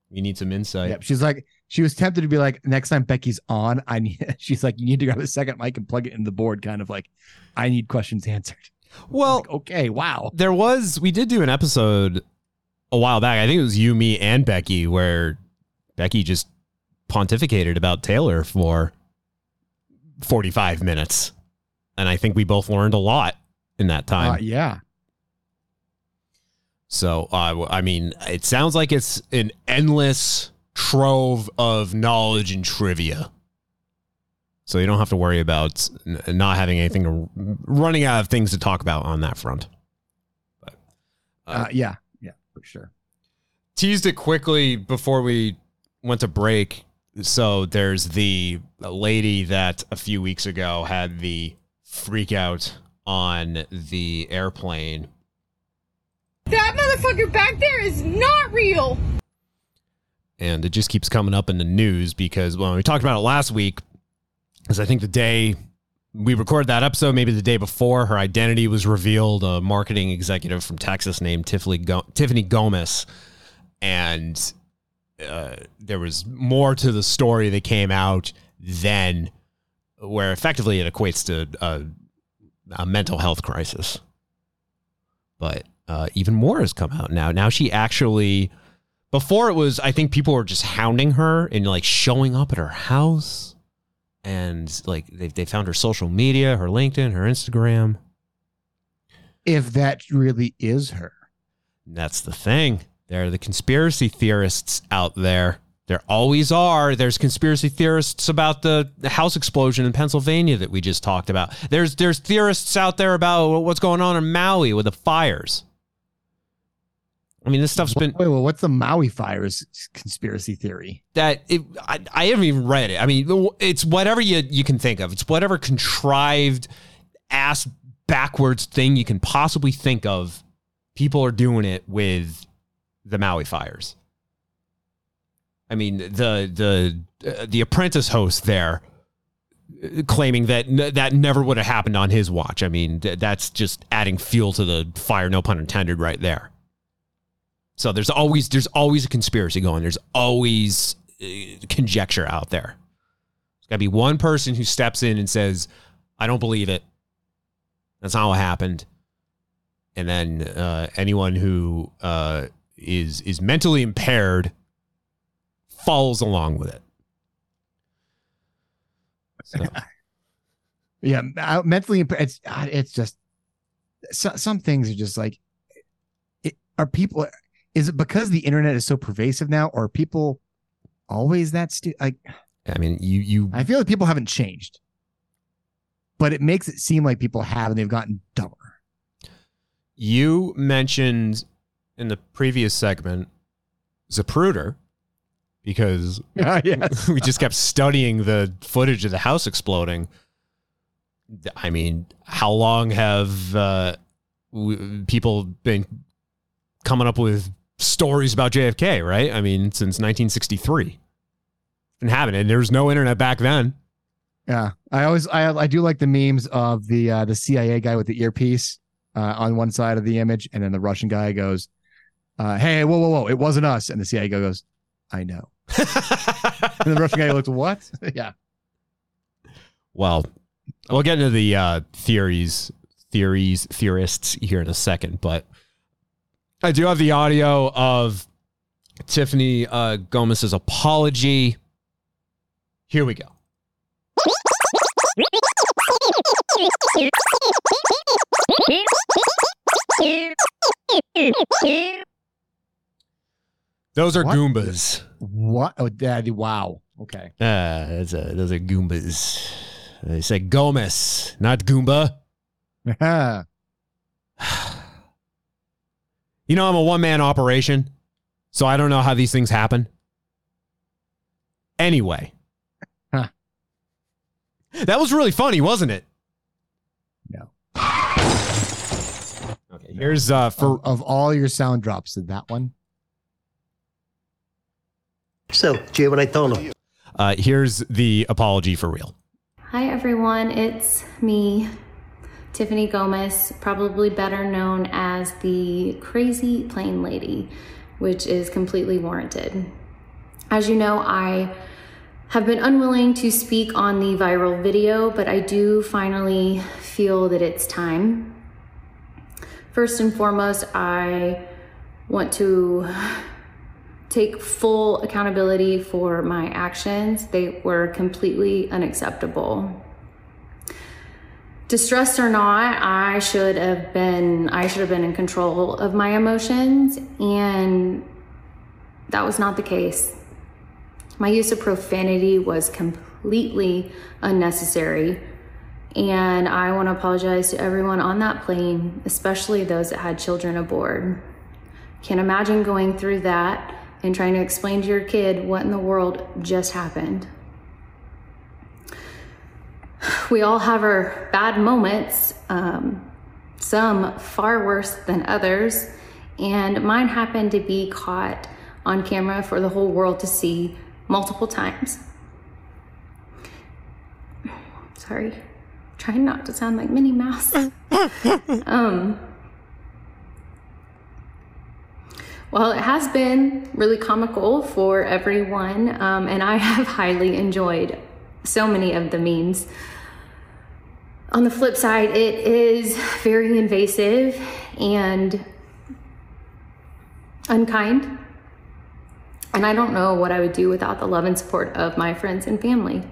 Speaker 12: We need some insight.
Speaker 13: Yep. She's like, she was tempted to be like, next time Becky's on, I need. She's like, you need to grab a second mic and plug it in the board, kind of like, I need questions answered.
Speaker 12: Well,
Speaker 13: okay, wow.
Speaker 12: There was we did do an episode a while back. I think it was you, me, and Becky, where Becky just pontificated about Taylor for forty five minutes, and I think we both learned a lot in that time.
Speaker 13: Uh, yeah.
Speaker 12: So, uh, I mean, it sounds like it's an endless trove of knowledge and trivia. So you don't have to worry about n- not having anything, to, running out of things to talk about on that front.
Speaker 13: Uh, yeah. Yeah, for sure.
Speaker 12: Teased it quickly before we went to break. So there's the lady that a few weeks ago had the freak out on the airplane
Speaker 17: That motherfucker back there is not real.
Speaker 12: And it just keeps coming up in the news because when we talked about it last week, because I think the day we recorded that episode, maybe the day before, her identity was revealed. A marketing executive from Texas named Tiffany Go- Tiffany Gomas, and uh, there was more to the story that came out than where effectively it equates to a, a mental health crisis. But uh, even more has come out now. Now she actually before it was i think people were just hounding her and like showing up at her house and like they, they found her social media her linkedin her instagram.
Speaker 13: If that really is her.
Speaker 12: and that's the thing. There are the conspiracy theorists out there. There always are. There's conspiracy theorists about the the house explosion in pennsylvania that we just talked about. There's there's theorists out there about what's going on in maui with the fires i mean this stuff's been
Speaker 13: Wait, well, what's the Maui fires conspiracy theory?
Speaker 12: that it, I, I haven't even read it. I mean, it's whatever you you can think of. It's whatever contrived ass backwards thing you can possibly think of. People are doing it with the Maui fires. I mean, the the uh, the Apprentice host there uh, claiming that n- that never would have happened on his watch. I mean, th- that's just adding fuel to the fire, no pun intended, right there. So there's always there's always a conspiracy going. There's always uh, conjecture out there. There's got to be one person who steps in and says, "I don't believe it. That's not what happened." And then uh, anyone who uh, is is mentally impaired follows along with it. So,
Speaker 13: Yeah, uh, mentally impaired. it's uh, it's just so, some things are just like it, are people is it because the internet is so pervasive now or are people always that stu- like
Speaker 12: I mean, you you
Speaker 13: I feel like people haven't changed. But it makes it seem like people have and they've gotten dumber.
Speaker 12: you mentioned in the previous segment Zapruder because
Speaker 13: Ah, yes.
Speaker 12: we just kept studying the footage of the house exploding. I mean, how long have uh, w- people been coming up with stories about JFK, right? I mean, since 1963. Been having it. There was no internet back then.
Speaker 13: Yeah, I always I I do like the memes of the uh, the CIA guy with the earpiece uh, on one side of the image, and then the Russian guy goes, uh, "Hey, whoa, whoa, whoa! It wasn't us." And the CIA guy goes, "I know." and the Russian guy looks, "What?" yeah,
Speaker 12: Well, we'll get into the uh, theories, theories, theorists here in a second, but I do have the audio of Tiffany uh, Gomas's apology. Here we go. Those are
Speaker 13: What?
Speaker 12: Goombas.
Speaker 13: what? Oh, daddy! Wow. Okay.
Speaker 12: Uh, that's a, those are Goombas. They say Gomas, not Goomba. You know, I'm a one man operation, so I don't know how these things happen. Anyway.
Speaker 13: Huh.
Speaker 12: That was really funny, wasn't it?
Speaker 13: No.
Speaker 12: Okay, here's uh for
Speaker 13: of, of all your sound drops, did that one?
Speaker 18: So, did you hear what I told him?
Speaker 12: uh here's the apology for real.
Speaker 19: Hi everyone, it's me, Tiffany Gomas, probably better known as the Crazy Plane Lady, which is completely warranted. As you know, I have been unwilling to speak on the viral video, but I do finally feel that it's time. First and foremost, I want to take full accountability for my actions. They were completely unacceptable. Distressed or not, I should have been I should have been in control of my emotions and that was not the case. My use of profanity was completely unnecessary. And I want to apologize to everyone on that plane, especially those that had children aboard. Can't imagine going through that and trying to explain to your kid what in the world just happened. We all have our bad moments, um, some far worse than others, and mine happened to be caught on camera for the whole world to see multiple times. Sorry, trying not to sound like Minnie Mouse. um, well, it has been really comical for everyone, um, and I have highly enjoyed so many of the memes. On the flip side, it is very invasive and unkind. And I don't know what I would do without the love and support of my friends and family.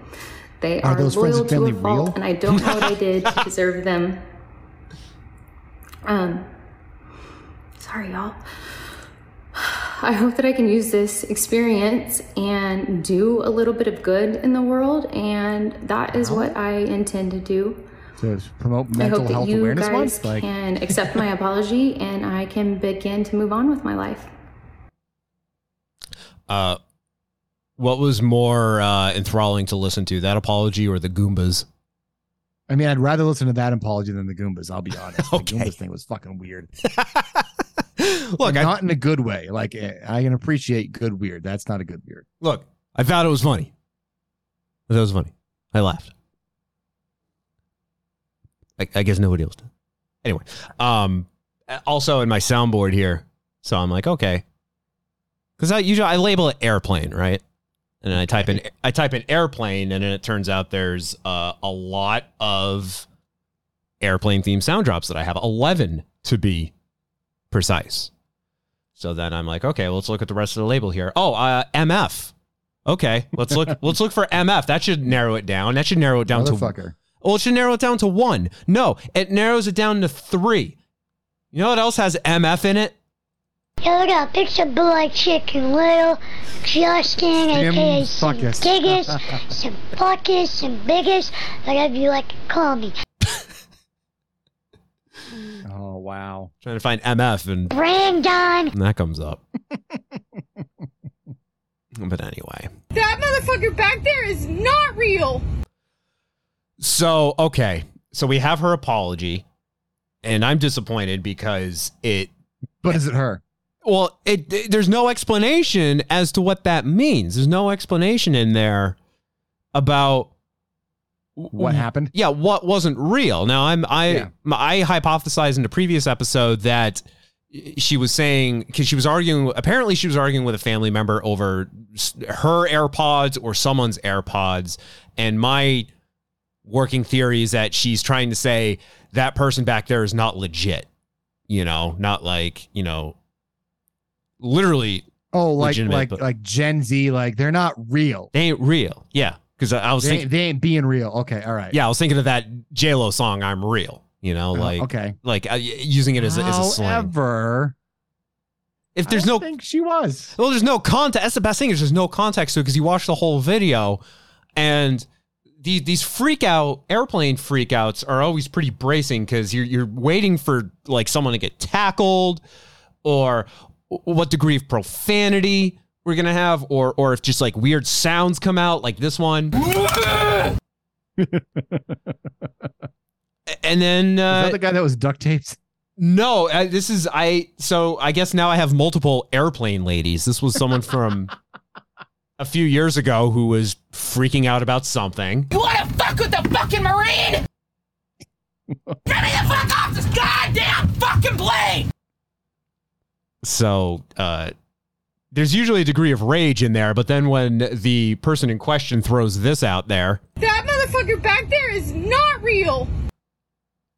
Speaker 19: They
Speaker 13: Are
Speaker 19: are, loyal
Speaker 13: and
Speaker 19: to a fault,
Speaker 13: real?
Speaker 19: and I don't know what I did to deserve them. Um, sorry, y'all. I hope that I can use this experience and do a little bit of good in the world, and that is what I intend to do.
Speaker 13: To promote
Speaker 19: I
Speaker 13: mental
Speaker 19: hope that
Speaker 13: health
Speaker 19: you
Speaker 13: awareness
Speaker 19: guys
Speaker 13: month? Like,
Speaker 19: can accept my apology and I can begin to move on with my life.
Speaker 12: Uh what was more uh enthralling to listen to, that apology or the Goombas?
Speaker 13: I mean, I'd rather listen to that apology than the Goombas. I'll be honest. The Goombas thing was fucking weird.
Speaker 12: Look, I-
Speaker 13: not in a good way. Like eh, I can appreciate good weird. That's not a good weird.
Speaker 12: Look, I thought it was funny. I thought it was funny. I laughed. I, I guess nobody else did. Anyway, um, also in my soundboard here, so I'm like, okay, because I usually I label it airplane, right? And then I type in I type in airplane, and then it turns out there's uh, a lot of airplane themed sound drops that I have, eleven to be precise. So then I'm like, okay, well, let's look at the rest of the label here. Oh, uh, MF. Okay, let's look. let's look for MF. That should narrow it down. That should narrow it down to.
Speaker 13: Motherfucker.
Speaker 12: Well, it should narrow it down to one. No, it narrows it down to three. You know what else has MF in it?
Speaker 20: Yeah, look at a picture of Black Chicken Little, Justin,
Speaker 12: Jim
Speaker 20: aka some
Speaker 12: Fuckus.
Speaker 20: Some Buckus, some Biggest, whatever you like to call me.
Speaker 13: Oh wow.
Speaker 12: Trying to find MF and,
Speaker 20: Brandon!
Speaker 12: and that comes up. but anyway.
Speaker 17: That motherfucker back there is not real.
Speaker 12: So, okay. So we have her apology, and I'm disappointed because it.
Speaker 13: But is it her?
Speaker 12: Well, it, it- there's no explanation as to what that means. There's no explanation in there about
Speaker 13: What happened?
Speaker 12: Yeah, what wasn't real. Now I'm I
Speaker 13: Yeah.
Speaker 12: I hypothesized in the previous episode that she was saying because she was arguing. Apparently, she was arguing with a family member over her AirPods or someone's AirPods, and my working theory is that she's trying to say that person back there is not legit. You know, not like you know, literally.
Speaker 13: Oh, like like like Gen Z, like they're not real.
Speaker 12: they ain't real. Yeah, because I, I was
Speaker 13: They,
Speaker 12: thinking.
Speaker 13: ain't- they ain't being real. Okay, all right.
Speaker 12: Yeah, I was thinking of that J Lo song "I'm Real." You know,
Speaker 13: Uh,
Speaker 12: like
Speaker 13: okay.
Speaker 12: like uh, using it as a, as a slang.
Speaker 13: However,
Speaker 12: If there's no, I
Speaker 13: think she was.
Speaker 12: well, there's no context. That's the best thing. Is there's no context to it because you watch the whole video, and these these freak out airplane freakouts are always pretty bracing because you're you're waiting for like someone to get tackled, or what degree of profanity we're gonna have, or or if just like weird sounds come out, like this one. and then uh,
Speaker 13: Is that the guy that was duct taped?
Speaker 12: No, uh, this is I. So I guess now I have multiple airplane ladies. This was someone from a few years ago who was freaking out about something.
Speaker 21: You wanna fuck with the fucking Marine? Get me the fuck off this goddamn fucking plane!
Speaker 12: So uh, there's usually a degree of rage in there, but then when the person in question throws this out there,
Speaker 17: That motherfucker back there is not real.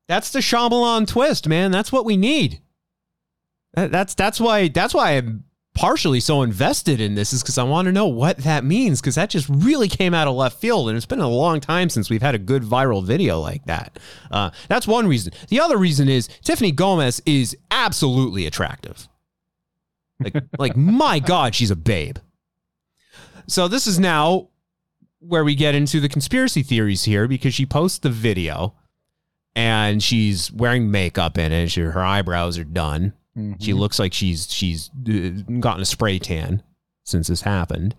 Speaker 12: that's the Shyamalan twist, man. That's what we need. That's that's why that's why I'm partially so invested in this is because I want to know what that means because that just really came out of left field and it's been a long time since we've had a good viral video like that. Uh, that's one reason. The other reason is Tiffany Gomas is absolutely attractive. Like, like my God, she's a babe. So this is now where we get into the conspiracy theories here because she posts the video and she's wearing makeup in it. She, her eyebrows are done. She mm-hmm. looks like she's she's uh, gotten a spray tan since this happened.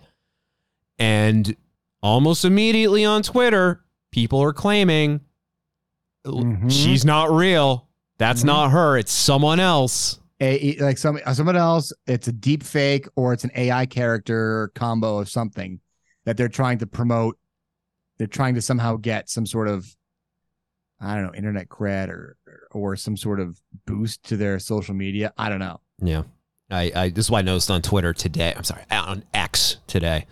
Speaker 12: And almost immediately on Twitter, people are claiming mm-hmm. she's not real. That's mm-hmm. not her. It's someone else.
Speaker 13: A, like some someone else, it's a deep fake or it's an AI character combo of something that they're trying to promote. They're trying to somehow get some sort of I don't know, internet cred or or some sort of boost to their social media. I don't know.
Speaker 12: Yeah. I, I this is why I noticed on Twitter today. I'm sorry, on X today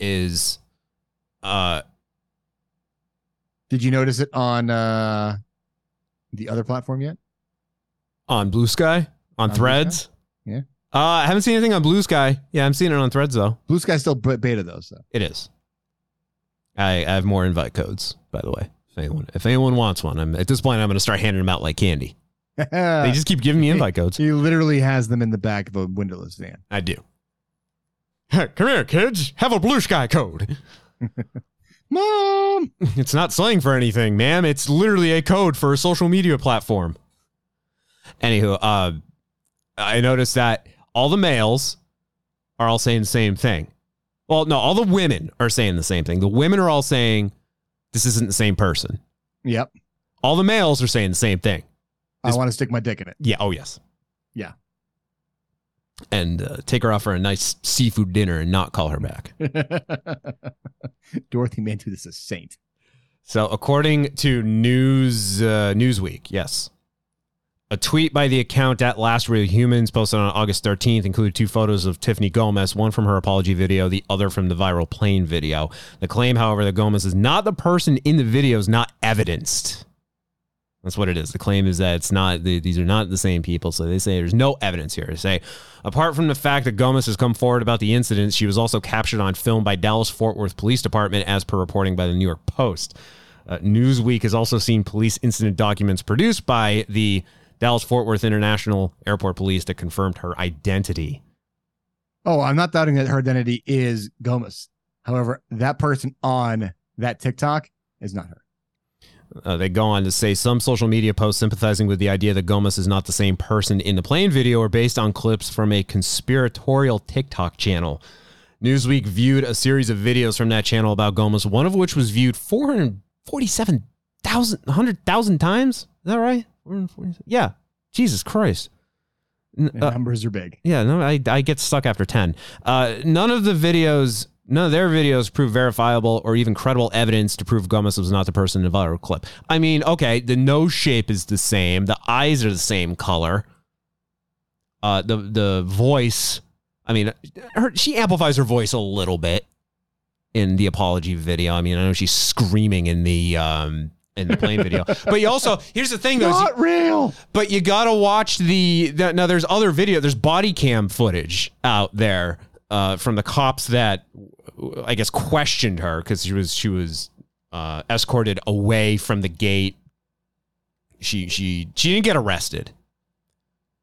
Speaker 12: is uh
Speaker 13: Did you notice it on uh the other platform yet?
Speaker 12: on Blue Sky, on,
Speaker 13: Blue
Speaker 12: Threads.
Speaker 13: Sky? Yeah.
Speaker 12: Uh, I haven't seen anything on Blue Sky. Yeah, I'm seeing it on Threads though.
Speaker 13: Blue Sky's still beta though, so
Speaker 12: It is. I, I have more invite codes, by the way. If anyone if anyone wants one, I'm at this point I'm going to start handing them out like candy. They just keep giving me invite codes.
Speaker 13: He literally has them in the back of a windowless van.
Speaker 12: I do. Come here, kids. Have a blue sky code.
Speaker 13: Mom!
Speaker 12: It's not slang for anything, ma'am. It's literally a code for a social media platform. Anywho, uh, I noticed that all the males are all saying the same thing. Well, no, all the women are saying the same thing. The women are all saying this isn't the same person.
Speaker 13: Yep.
Speaker 12: All the males are saying the same thing.
Speaker 13: I want to stick my dick in it.
Speaker 12: Yeah. Oh, yes.
Speaker 13: Yeah.
Speaker 12: And uh, take her out for a nice seafood dinner and not call her back.
Speaker 13: Dorothy Mantooth is a saint.
Speaker 12: So, according to News uh, Newsweek, yes, a tweet by the account at Last Real Humans posted on August 13th included two photos of Tiffany Gomas, one from her apology video, the other from the viral plane video. The claim, however, that Gomas is not the person in the video is not evidenced. That's what it is. The claim is that it's not, the, these are not the same people. So they say there's no evidence here. They say, apart from the fact that Gomas has come forward about the incident, she was also captured on film by Dallas Fort Worth Police Department, as per reporting by the New York Post. Uh, Newsweek has also seen police incident documents produced by the Dallas Fort Worth International Airport Police that confirmed her identity.
Speaker 13: Oh, I'm not doubting that her identity is Gomas. However, that person on that TikTok is not her.
Speaker 12: Uh, they go on to say some social media posts sympathizing with the idea that Gomas is not the same person in the plane video are based on clips from a conspiratorial TikTok channel. Newsweek viewed a series of videos from that channel about Gomas, one of which was viewed 447,000, 100,000 times. Is that right? 447 Yeah. Jesus Christ.
Speaker 13: The numbers are big.
Speaker 12: yeah, no, I, I get stuck after 10. Uh, none of the videos, none of their videos prove verifiable or even credible evidence to prove Gomas was not the person in the viral clip. I mean, okay, the nose shape is the same, the eyes are the same color. Uh, the the voice, I mean, her, she amplifies her voice a little bit in the apology video. I mean, I know she's screaming in the um in the plane video, but you also here's the thing though, you-
Speaker 13: Not real.
Speaker 12: but you gotta watch the, the now. There's other video. There's body cam footage out there uh, from the cops that I guess questioned her because she was she was uh, escorted away from the gate. She she she didn't get arrested.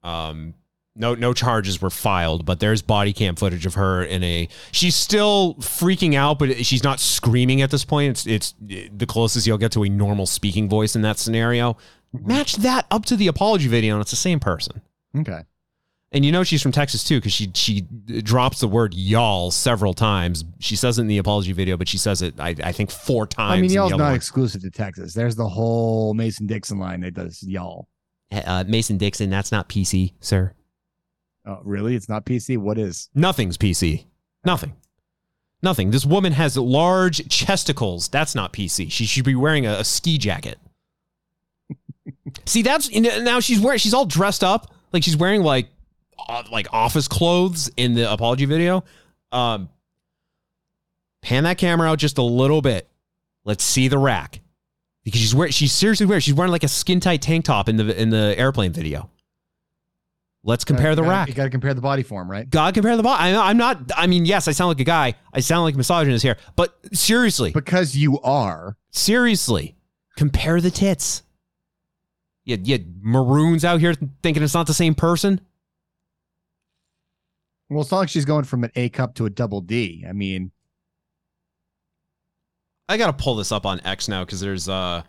Speaker 12: Um, no no charges were filed, but there's body cam footage of her in a. She's still freaking out, but she's not screaming at this point. It's it's the closest you'll get to a normal speaking voice in that scenario. Match that up to the apology video, and it's the same person.
Speaker 13: Okay.
Speaker 12: And you know she's from Texas too because she she drops the word y'all several times. She says it in the apology video, but she says it I, I think four times.
Speaker 13: I mean, y'all's not
Speaker 12: one.
Speaker 13: exclusive to Texas. There's the whole Mason Dixon line that does y'all.
Speaker 12: uh, Mason Dixon. That's not PC, sir.
Speaker 13: Oh, really? It's not PC. What is?
Speaker 12: Nothing's PC. Nothing. Nothing. This woman has large chesticles. That's not PC. She should be wearing a, a ski jacket. See, that's now she's wearing. She's all dressed up, like she's wearing like uh, like office clothes in the apology video. Um, pan that camera out just a little bit. Let's see the rack because she's wearing. She's seriously wearing. She's wearing like a skin tight tank top in the in the airplane video. Let's compare the
Speaker 13: Gotta-
Speaker 12: rack.
Speaker 13: You got to compare the body form, right?
Speaker 12: God compare the body. I, I'm not. I mean, yes, I sound like a guy. I sound like a misogynist here, but seriously,
Speaker 13: because you are.
Speaker 12: Seriously, compare the tits. You, you maroons out here thinking it's not the same person.
Speaker 13: Well, it's not like she's going from an A cup to a double D. I mean,
Speaker 12: I gotta pull this up on X now because there's uh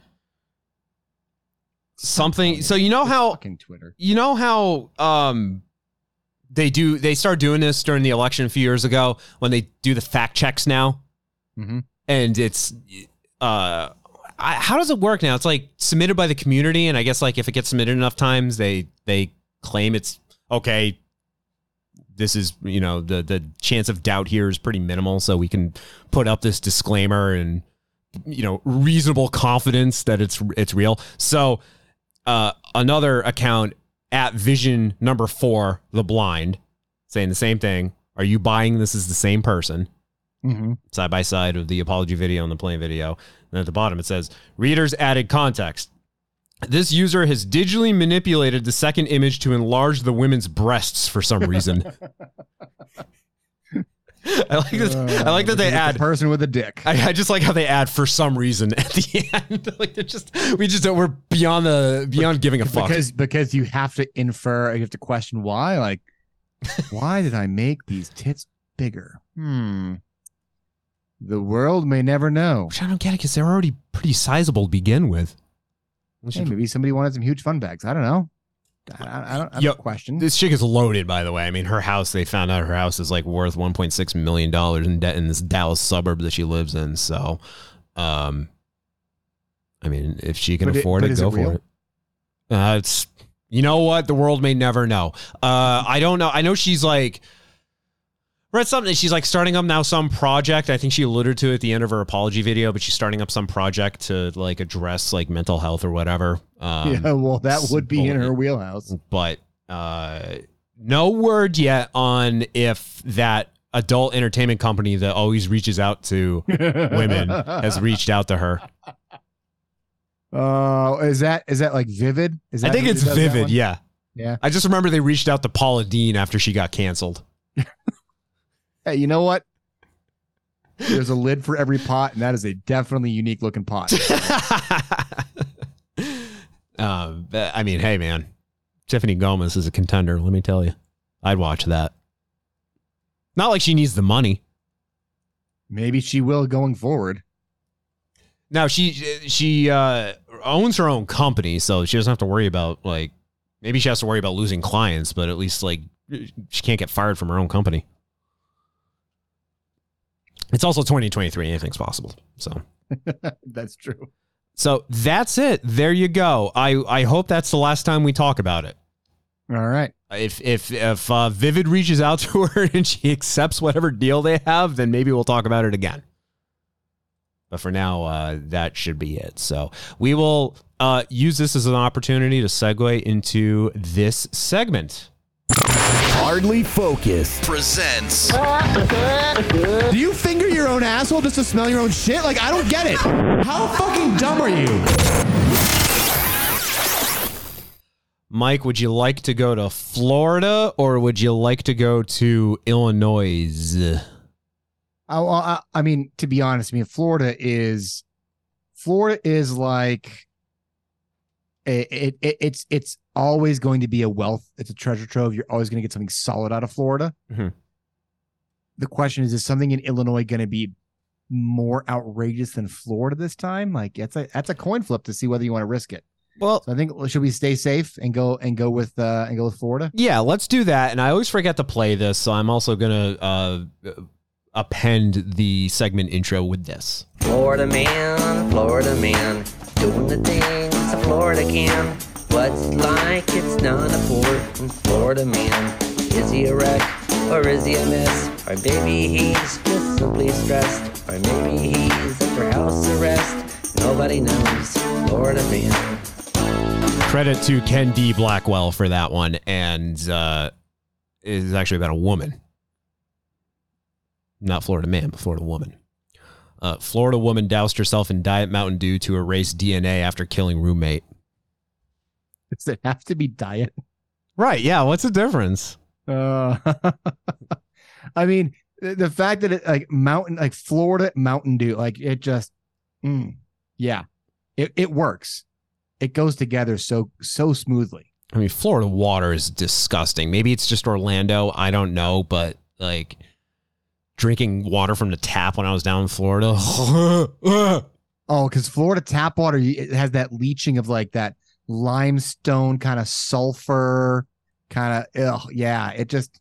Speaker 12: something. So you know how
Speaker 13: fucking Twitter.
Speaker 12: you know how um they do they start doing this during the election a few years ago when they do the fact checks now
Speaker 13: Mhm.
Speaker 12: and it's uh I, how does it work now it's like submitted by the community and i guess like if it gets submitted enough times they they claim it's okay this is you know the the chance of doubt here is pretty minimal so we can put up this disclaimer and you know reasonable confidence that it's it's real so uh another account at vision number four the blind saying the same thing. Are you buying this as the same person?
Speaker 13: Mhm.
Speaker 12: side by side of the apology video and the plain video. And at the bottom it says readers added context. This user has digitally manipulated the second image to enlarge the women's breasts for some reason I like this. I like that they add
Speaker 13: person with a dick.
Speaker 12: I, I just like how they add for some reason at the end. like they're just we just don't, we're beyond the beyond giving a fuck.
Speaker 13: because because you have to infer, you have to question why. Like, why did I make these tits bigger? Hmm. The world may never know.
Speaker 12: Which I don't get it because they're already pretty sizable to begin with.
Speaker 13: Hey, maybe somebody wanted some huge fun bags. I don't know. I, I, don't. I
Speaker 12: Yo,
Speaker 13: don't question.
Speaker 12: This chick is loaded, by the way. I mean, her house. They found out her house is like worth 1.6 million dollars in debt in this Dallas suburb that she lives in. So, um, I mean, if she can
Speaker 13: But it-
Speaker 12: afford it,
Speaker 13: is
Speaker 12: go
Speaker 13: it
Speaker 12: for it. Uh, it's you know what the world may never know. Uh, I don't know. I know she's like read something. She's like starting up now some project. I think she alluded to it at the end of her apology video, but she's starting up some project to like address like mental health or whatever. Um,
Speaker 13: yeah, well, that would be in her wheelhouse.
Speaker 12: but uh, no word yet on if that adult entertainment company that always reaches out to women has reached out to her.
Speaker 13: Uh, is that is that like Vivid? Is
Speaker 12: I think it's vivid. Yeah.
Speaker 13: Yeah.
Speaker 12: I just remember they reached out to Paula Deen after she got canceled.
Speaker 13: Hey, you know what? There's a lid for every pot, and that is a definitely unique looking pot.
Speaker 12: Um, I mean, hey, man, Tiffany Gomas is a contender. Let me tell you, I'd watch that. Not like she needs the money.
Speaker 13: Maybe she will going forward.
Speaker 12: Now she she uh, owns her own company, so she doesn't have to worry about like maybe she has to worry about losing clients, but at least like she can't get fired from her own company. It's also 2023. Anything's possible. So
Speaker 13: That's true.
Speaker 12: so that's it. There you go. I I hope that's the last time we talk about it.
Speaker 13: All right.
Speaker 12: If if if uh, Vivid reaches out to her and she accepts whatever deal they have, then maybe we'll talk about it again. But for now, uh, that should be it. So we will uh, use this as an opportunity to segue into this segment.
Speaker 3: Hardly Focused presents.
Speaker 22: Do you finger your own asshole just to smell your own shit? Like, I don't get it. How fucking dumb are you?
Speaker 12: Mike, would you like to go to Florida or would you like to go to Illinois?
Speaker 13: I, I, I mean, to be honest, I mean, Florida is Florida is like it, it, it it's it's always going to be a wealth. It's a treasure trove. You're always going to get something solid out of Florida.
Speaker 12: Mhm.
Speaker 13: The question is, is something in Illinois going to be more outrageous than Florida this time? Like, that's a that's a coin flip to see whether you want to risk it.
Speaker 12: Well,
Speaker 13: so I think should we stay safe and go and go with uh and go with Florida?
Speaker 12: Yeah, let's do that. And I always forget to play this, so I'm also gonna uh, append the segment intro with this.
Speaker 23: Florida man, Florida man, doing the things a Florida can. What's like it's not a. Florida man, is he a wreck or is he a mess? Or maybe he's just simply stressed, or maybe he's under house arrest. Nobody knows. Florida man.
Speaker 12: Credit to Ken D. Blackwell for that one, and uh, it is actually about a woman, not Florida man, but Florida woman. Uh, Florida woman doused herself in Diet Mountain Dew to erase DNA after killing roommate.
Speaker 13: Does it have to be diet?
Speaker 12: Right? Yeah. What's the difference?
Speaker 13: Uh, I mean, the, fact that it like mountain, like Florida Mountain Dew, like it just, mm, yeah, it it works. It goes together so so smoothly.
Speaker 12: I mean, Florida water is disgusting. Maybe it's just Orlando. I don't know, but like drinking water from the tap when I was down in Florida.
Speaker 13: Oh, because Florida tap water it has that leaching of like that limestone kind of sulfur, kind of. Yeah, it just.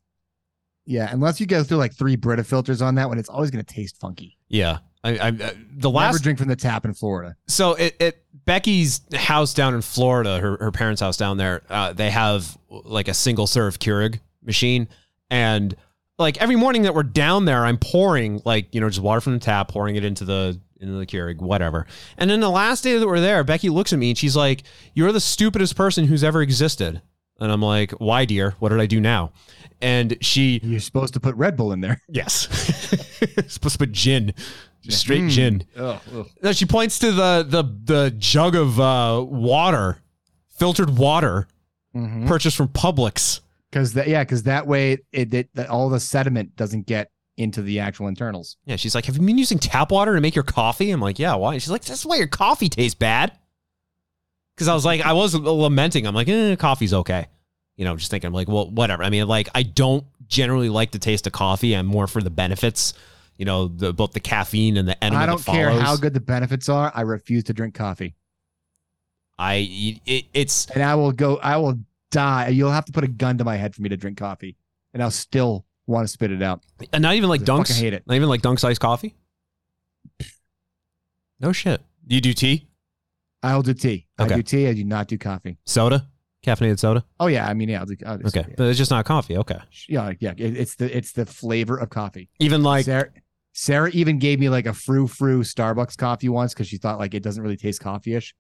Speaker 13: Yeah, unless you go through like three Brita filters on that one, it's always going to taste funky.
Speaker 12: yeah. I, I, uh, the
Speaker 13: Never
Speaker 12: last
Speaker 13: drink from the tap in Florida.
Speaker 12: So it, it Becky's house down in Florida, her, her parents' house down there, uh, they have like a single serve Keurig machine, and like every morning that we're down there, I'm pouring like you know just water from the tap, pouring it into the into the Keurig, whatever. And then the last day that we're there, Becky looks at me and she's like, "You're the stupidest person who's ever existed." And I'm like, "Why, dear? What did I do now?" And she,
Speaker 13: you're supposed to put Red Bull in there.
Speaker 12: Yes, supposed to put gin, straight
Speaker 13: Mm.
Speaker 12: gin.
Speaker 13: Ugh, ugh.
Speaker 12: No, she points to the the the jug of uh, water, filtered water,
Speaker 13: Mhm.
Speaker 12: purchased from Publix.
Speaker 13: Because that, yeah, because that way it, it that all the sediment doesn't get into the actual internals.
Speaker 12: Yeah, she's like, "Have you been using tap water to make your coffee?" I'm like, "Yeah, why?" She's like, "That's why your coffee tastes bad." Because I was like, I was lamenting. I'm like, eh, "Coffee's okay," you know, just thinking, I'm like, "Well, whatever." I mean, like, I don't generally like the taste of coffee. I'm more for the benefits, you know, the both the caffeine and the enema.
Speaker 13: I don't care how good the benefits are. I refuse to drink coffee,
Speaker 12: I it, it's
Speaker 13: and I will go. I will die. You'll have to put a gun to my head for me to drink coffee, and I'll still want to spit it out.
Speaker 12: And not even like Dunks.
Speaker 13: I hate it.
Speaker 12: Not even like dunks iced coffee. No shit. You do tea?
Speaker 13: I'll do tea. I do tea. I do not do coffee.
Speaker 12: Soda? Caffeinated soda?
Speaker 13: Oh yeah, I mean yeah. I'll do, I'll do
Speaker 12: Okay, but it's just not coffee. Okay.
Speaker 13: Yeah, yeah. It, it's the it's the flavor of coffee.
Speaker 12: Even like
Speaker 13: Sarah, Sarah even gave me like a frou frou Starbucks coffee once because she thought like it doesn't really taste coffee-ish.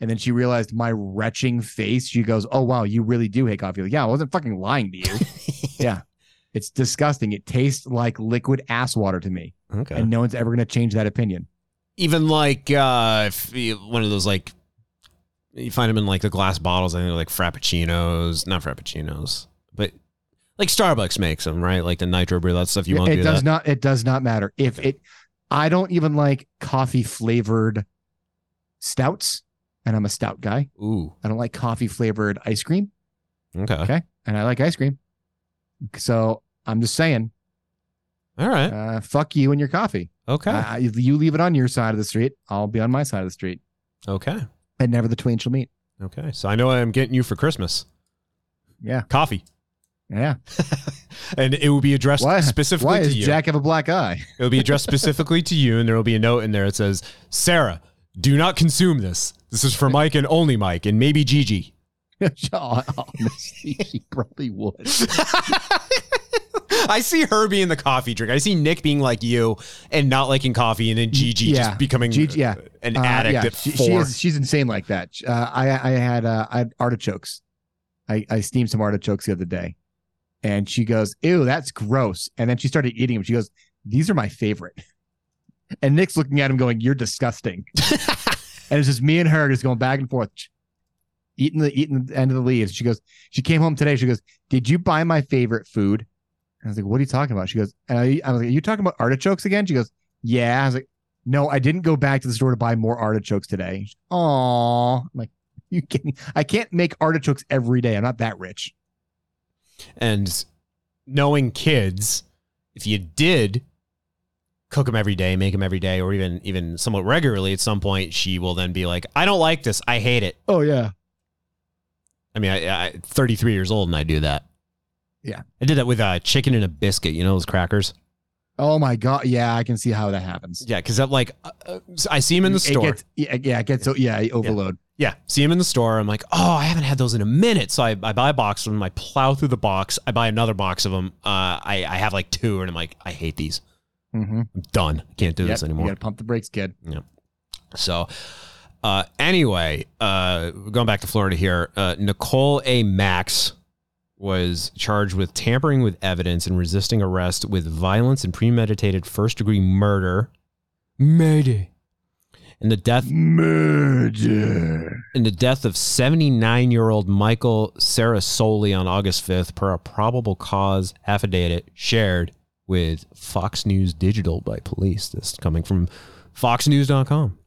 Speaker 13: And then she realized my retching face. She goes, "Oh wow, you really do hate coffee." Like, yeah, I wasn't fucking lying to you. yeah, it's disgusting. It tastes like liquid ass water to me,
Speaker 12: Okay.
Speaker 13: and no one's ever gonna change that opinion.
Speaker 12: even like uh if you- one of those like you find them in like the glass bottles. I think they're like frappuccinos, not frappuccinos, but like Starbucks makes them, right? Like the nitro brew, that stuff. You won't
Speaker 13: it
Speaker 12: do
Speaker 13: does
Speaker 12: that.
Speaker 13: not. It does not matter if it. I don't even like coffee flavored stouts, and I'm a stout guy.
Speaker 12: Ooh.
Speaker 13: I don't like coffee flavored ice cream.
Speaker 12: Okay.
Speaker 13: Okay. And I like ice cream. So I'm just saying,
Speaker 12: All right.
Speaker 13: uh, fuck you and your coffee.
Speaker 12: Okay.
Speaker 13: Uh, you leave it on your side of the street. I'll be on my side of the street.
Speaker 12: Okay.
Speaker 13: And never the twain shall meet.
Speaker 12: Okay. So I know I'm getting you for Christmas.
Speaker 13: Yeah.
Speaker 12: Coffee.
Speaker 13: Yeah.
Speaker 12: And it will be addressed
Speaker 13: Why,
Speaker 12: specifically
Speaker 13: why
Speaker 12: to you.
Speaker 13: Jack have a black eye?
Speaker 12: It will be addressed specifically to you, and there will be a note in there that says, Sarah, do not consume this. This is for Mike and only Mike, and maybe Gigi.
Speaker 13: Honestly, she probably would.
Speaker 12: I see her being the coffee drink. I see Nick being like you and not liking coffee, and then Gigi just becoming
Speaker 13: Gigi, yeah.
Speaker 12: an
Speaker 13: Uh,
Speaker 12: addict
Speaker 13: yeah,
Speaker 12: at
Speaker 13: she,
Speaker 12: four.
Speaker 13: she is, she's insane like that. Uh, I I had uh, I had artichokes. I, I steamed some artichokes the other day, and she goes, "Ew, that's gross." And then she started eating them. She goes, "These are my favorite." And Nick's looking at him, going, "You're disgusting." and it's just me and her just going back and forth, eating the eating the end of the leaves. She goes, she came home today. She goes, "Did you buy my favorite food?" And I was like, "What are you talking about?" She goes, and I, I was like, "Are you talking about artichokes again?" She goes, "Yeah." I was like, "No, I didn't go back to the store to buy more artichokes today." Oh, I'm like, you kidding? I can't make artichokes every day. I'm not that rich.
Speaker 12: and knowing kids, if you did cook them every day, make them every day, or even even somewhat regularly, at some point she will then be like, "I don't like this. I hate it."
Speaker 13: Oh yeah.
Speaker 12: I mean, I, I 33 years old and I do that.
Speaker 13: Yeah.
Speaker 12: I did that with uh, Chicken in a Biskit. You know those crackers?
Speaker 13: Oh my god, yeah, I can see how that happens.
Speaker 12: Yeah, because that like uh, uh, I see him in the
Speaker 13: It
Speaker 12: store.
Speaker 13: gets- yeah, yeah, it gets so yeah, overload.
Speaker 12: Yeah, see him in the store. I'm like, oh, I haven't had those in a minute. So I, I buy a box of them. I plow through the box. I buy another box of them. Uh, I, I have like two, and I'm like, I hate these.
Speaker 13: Mm-hmm.
Speaker 12: I'm done. Can't do
Speaker 13: Yep,
Speaker 12: this
Speaker 13: You
Speaker 12: anymore.
Speaker 13: gotta pump the brakes, kid.
Speaker 12: Yeah. So, uh, anyway, uh, going back to Florida here, uh, Nicole A. Max was charged with tampering with evidence and resisting arrest with violence and premeditated first degree murder. Murder. And the death
Speaker 13: murder.
Speaker 12: In the death of 79 year old Michael Sarasoli on August 5th, per a probable cause affidavit shared with Fox News Digital by police. This is coming from FoxNews.com.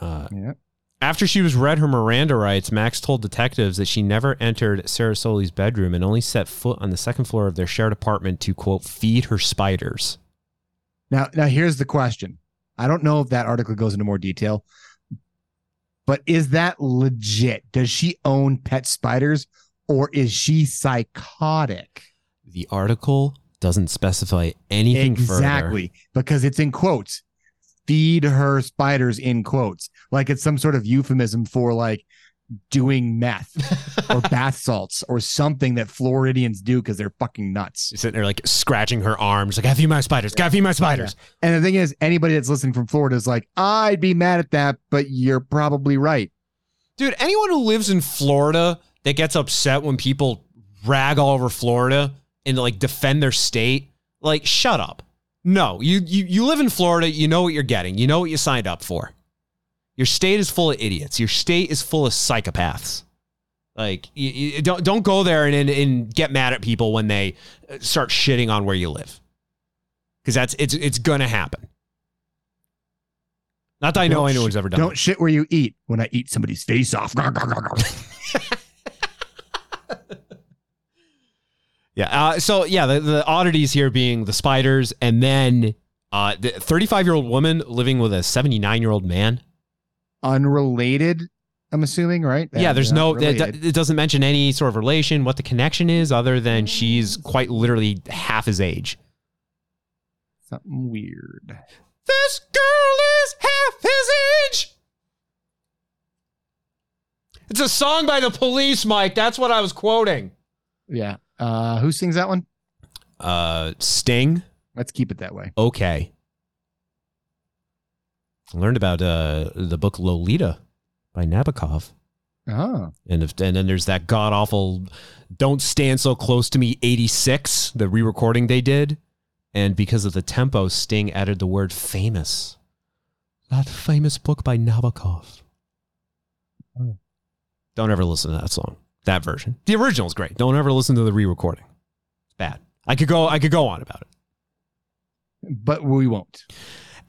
Speaker 12: Uh, After she was read her Miranda rights, Max told detectives that she never entered Sarasoli's bedroom and only set foot on the second floor of their shared apartment to, quote, feed her spiders.
Speaker 13: Now, now here's the question. I don't know if that article goes into more detail, but is that legit? Does she own pet spiders or is she psychotic?
Speaker 12: The article doesn't specify anything
Speaker 13: exactly because it's in quotes. Feed her spiders in quotes, like it's some sort of euphemism for like doing meth or bath salts or something that Floridians do because they're fucking nuts.
Speaker 12: She's sitting there like scratching her arms, like, gotta feed my spiders, gotta feed my spiders.
Speaker 13: And the thing is, anybody that's listening from Florida is like, I'd be mad at that, but you're probably right.
Speaker 12: Dude, anyone who lives in Florida that gets upset when people rag all over Florida and like defend their state, like shut up. No, you you you live in Florida, you know what you're getting. You know what you signed up for. Your state is full of idiots. Your state is full of psychopaths. Like you, you don't don't go there and, and and get mad at people when they uh, start shitting on where you live. Cuz that's it's it's going to happen. Not that I know
Speaker 13: Don't
Speaker 12: anyone's
Speaker 13: sh-
Speaker 12: ever done.
Speaker 13: Don't
Speaker 12: it.
Speaker 13: shit where you eat when I eat somebody's face off.
Speaker 12: Yeah. Uh, so yeah, the, the oddities here being the spiders, and then uh, the 35 year old woman living with a 79 year old man.
Speaker 13: Unrelated, I'm assuming, right?
Speaker 12: yeah, there's no. It, it doesn't mention any sort of relation, what the connection is, other than she's quite literally half his age.
Speaker 13: Something weird.
Speaker 12: This girl is half his age. It's a song by the police, Mike. That's what I was quoting.
Speaker 13: Yeah. Uh, who sings that one?
Speaker 12: Uh, Sting.
Speaker 13: Let's keep it that way.
Speaker 12: Okay. Learned about uh, the book Lolita by Nabokov.
Speaker 13: Oh.
Speaker 12: And if, and then there's that god awful "Don't Stand So Close to Me" '86, the re-recording they did, and because of the tempo, Sting added the word "famous." That famous book by Nabokov. Don't ever listen to that song, that version. The original is great. Don't ever listen to the re-recording. It's bad. I could go. I could go on about it.
Speaker 13: But we won't.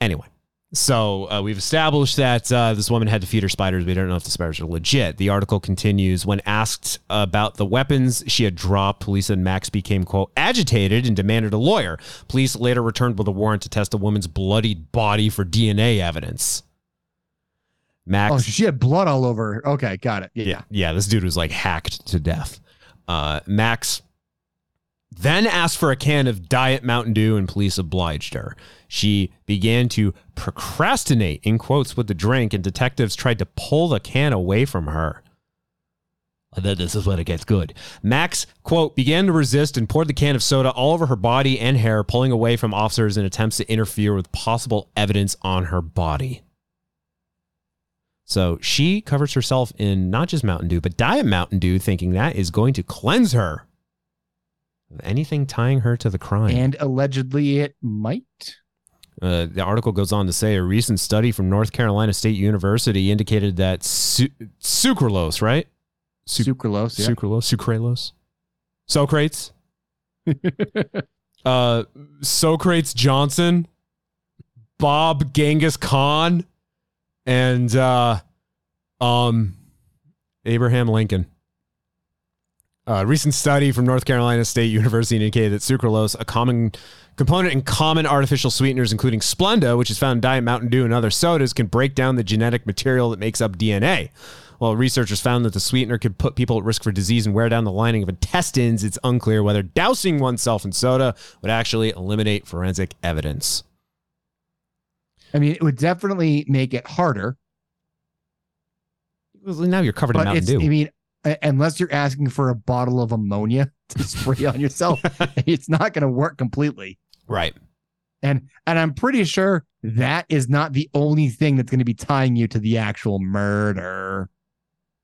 Speaker 12: Anyway, so uh, we've established that uh, this woman had to feed her spiders. We don't know if the spiders are legit. The article continues when asked about the weapons she had dropped, police and Max became, quote, agitated and demanded a lawyer. Police later returned with a warrant to test a woman's bloodied body for DNA evidence. Max.
Speaker 13: Oh, she had blood all over. her. Okay, got it.
Speaker 12: Yeah, yeah. This dude was like hacked to death. Uh, Max then asked for a can of Diet Mountain Dew, and police obliged her. She began to procrastinate, in quotes, with the drink, and detectives tried to pull the can away from her. And then this is when it gets good. Max, quote, began to resist and poured the can of soda all over her body and hair, pulling away from officers in attempts to interfere with possible evidence on her body. So she covers herself in not just Mountain Dew, but Diet Mountain Dew, thinking that is going to cleanse her of anything tying her to the crime.
Speaker 13: And allegedly it might.
Speaker 12: Uh, the article goes on to say a recent study from North Carolina State University indicated that su- sucralose, right? Su-
Speaker 13: Sucralose, yeah.
Speaker 12: Sucralose, sucralose, Socrates, uh, Socrates Johnson, Bob Genghis Khan, and uh, um, Abraham Lincoln. A recent study from North Carolina State University indicated that sucralose, a common component in common artificial sweeteners, including Splenda, which is found in Diet Mountain Dew and other sodas, can break down the genetic material that makes up DNA. While researchers found that the sweetener could put people at risk for disease and wear down the lining of intestines, it's unclear whether dousing oneself in soda would actually eliminate forensic evidence.
Speaker 13: I mean, it would definitely make it harder.
Speaker 12: Well, now you're covered in
Speaker 13: But
Speaker 12: Mountain Dew.
Speaker 13: I mean, unless you're asking for a bottle of ammonia to spray on yourself, it's not going to work completely.
Speaker 12: Right.
Speaker 13: And and I'm pretty sure that is not the only thing that's going to be tying you to the actual murder.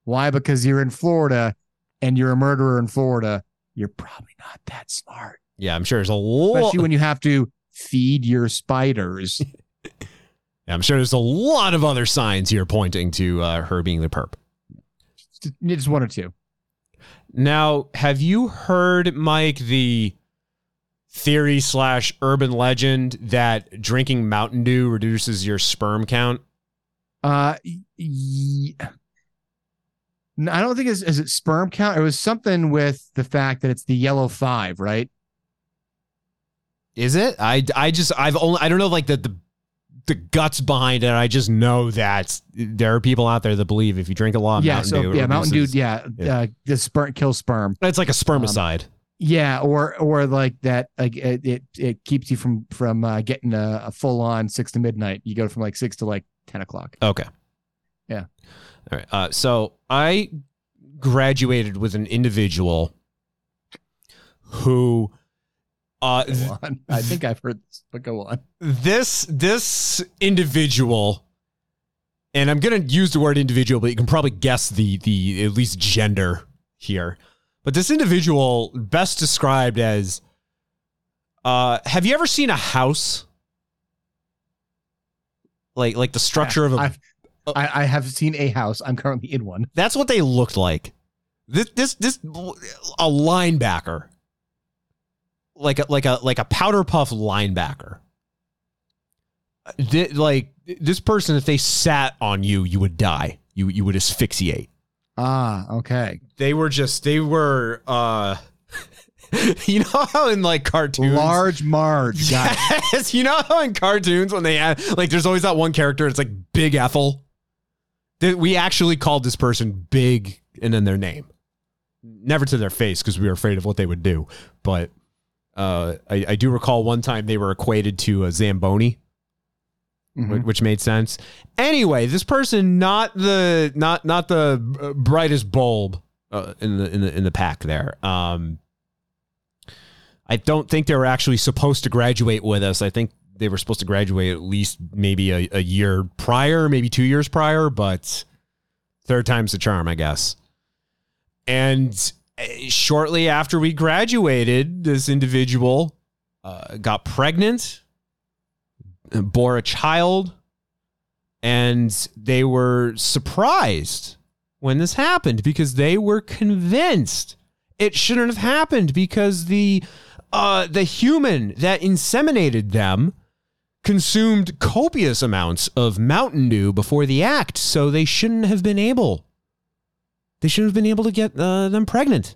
Speaker 13: Why? Because you're in Florida and you're a murderer in Florida. You're probably not that smart,
Speaker 12: Yeah, I'm sure there's a lot.
Speaker 13: especially when you have to feed your spiders.
Speaker 12: I'm sure there's a lot of other signs here pointing to uh, her being the perp.
Speaker 13: Just- one or two.
Speaker 12: Now, have you heard, Mike, the theory slash urban legend that drinking Mountain Dew reduces your sperm count?
Speaker 13: Uh, No, I don't think it's is it sperm count. It was something with the fact that it's the yellow five, right?
Speaker 12: Is it? I, I just I've only I don't know like the, the the guts behind it. I just know that there are people out there that believe if you drink a lot of
Speaker 13: yeah,
Speaker 12: Mountain
Speaker 13: so
Speaker 12: Dew,
Speaker 13: yeah, Mountain Dew, yeah,
Speaker 12: Yeah.
Speaker 13: Uh, the sperm kills sperm.
Speaker 12: It's like a spermicide.
Speaker 13: Yeah, or or like that, like it it, it keeps you from from uh, getting a, a full on six to midnight. You go from like six to like ten o'clock.
Speaker 12: Okay.
Speaker 13: Yeah.
Speaker 12: All right. Uh, so I graduated with an individual who uh
Speaker 13: Go on. I think I've heard this, but go on.
Speaker 12: this this individual and I'm going to use the word individual but you can probably guess the the at least gender here. But this individual best described as uh have you ever seen a house like like the structure of a
Speaker 13: I've, I, I have seen a house. I'm currently in one.
Speaker 12: That's what they looked like. This this this a linebacker. Like a like a like a powder puff linebacker. Thi- like this person if they sat on you you would die. You you would asphyxiate.
Speaker 13: Ah, okay.
Speaker 12: They were just they were uh you know how in like cartoons
Speaker 13: Large Marge. Got.
Speaker 12: Yes, you know how in cartoons when they add like there's always that one character it's like Big Ethel. We actually called this person Big and then their name. Never to their face because we were afraid of what they would do. But uh, I, I do recall one time they were equated to a Zamboni,
Speaker 13: Mhm.
Speaker 12: which made sense. Anyway, this person not the not not the uh, brightest bulb uh, in the in the in the pack there. Um, I don't think they were actually supposed to graduate with us. I think they were supposed to graduate at least maybe a, a year prior, maybe two years prior, but third time's the charm, I guess. And shortly after we graduated, this individual uh, got pregnant, bore a child, and they were surprised when this happened because they were convinced it shouldn't have happened because the uh, the human that inseminated them consumed copious amounts of Mountain Dew before the act, so they shouldn't have been able. They shouldn't have been able to get uh, them pregnant.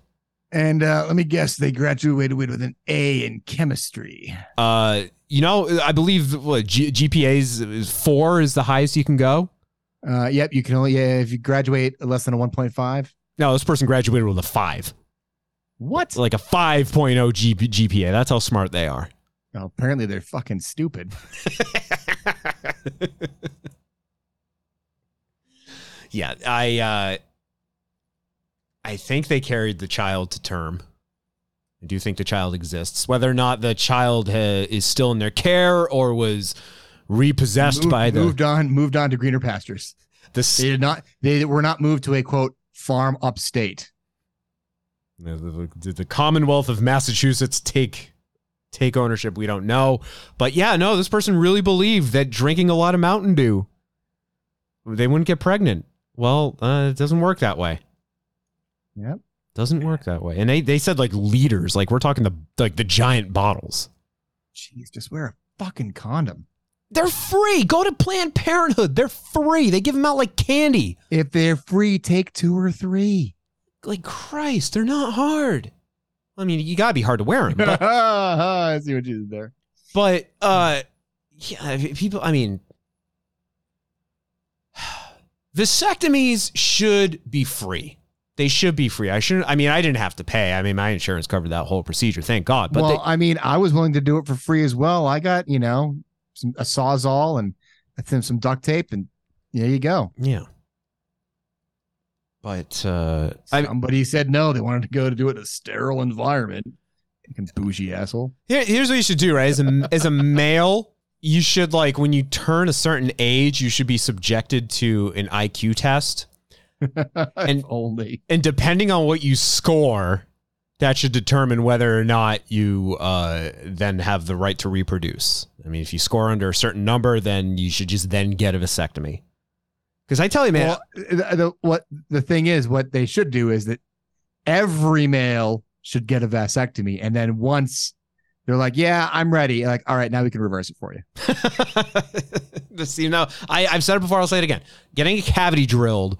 Speaker 13: And uh, let me guess, they graduated with an A in chemistry.
Speaker 12: Uh, you know, I believe what G- GPA is, is four is the highest you can go.
Speaker 13: Uh, yep, you can only yeah, if you graduate less than a 1.5.
Speaker 12: No, this person graduated with a five,
Speaker 13: What?
Speaker 12: like a 5.0 GP- GPA. That's how smart they are.
Speaker 13: Oh, apparently they're fucking stupid.
Speaker 12: Yeah, I uh I think they carried the child to term. I do think the child exists. Whether or not the child ha- is still in their care or was repossessed
Speaker 13: Moved-
Speaker 12: by the
Speaker 13: moved on, moved on to greener pastures.
Speaker 12: the,
Speaker 13: They did not. They were not moved to a quote farm upstate.
Speaker 12: the, the, the Commonwealth of Massachusetts take take ownership. We don't know, but yeah, no, this person really believed that drinking a lot of Mountain Dew they wouldn't get pregnant. Well, uh, it doesn't work that way.
Speaker 13: Yep.
Speaker 12: Doesn't work that way. And they, they said like liters, like we're talking the like the giant bottles.
Speaker 13: Jeez, just wear a fucking condom.
Speaker 12: They're free. Go to Planned Parenthood. They're free. They give them out like candy.
Speaker 13: If they're free, take two or three.
Speaker 12: Like Christ, they're not hard. I mean, you gotta be hard to wear them. But,
Speaker 13: I see what you did there.
Speaker 12: but uh, yeah, people. I mean, vasectomies should be free. They should be free. I shouldn't. I mean, I didn't have to pay. I mean, my insurance covered that whole procedure. Thank God. But
Speaker 13: well,
Speaker 12: they,
Speaker 13: I mean, I was willing to do it for free as well. I got you know some a sawzall and I think some duct tape, and there you go.
Speaker 12: yeah. But uh, I,
Speaker 13: Somebody said no. They wanted to go to do it in a sterile environment. Fucking bougie asshole.
Speaker 12: Here, here's what you should do, right? As a, as a male, you should like when you turn a certain age, you should be subjected to an IQ test. and
Speaker 13: only.
Speaker 12: And depending on what you score, that should determine whether or not you uh, then have the right to reproduce. I mean, if you score under a certain number, then you should just then get a vasectomy. Because I tell you, man,
Speaker 13: Well, the, the- what the thing is, what they should do is that every male should get a vasectomy, and then once they're like, "Yeah, I'm ready," like, "All right, now we can reverse it for you."
Speaker 12: this, you know, I, I've said it before. I'll say it again. Getting a cavity drilled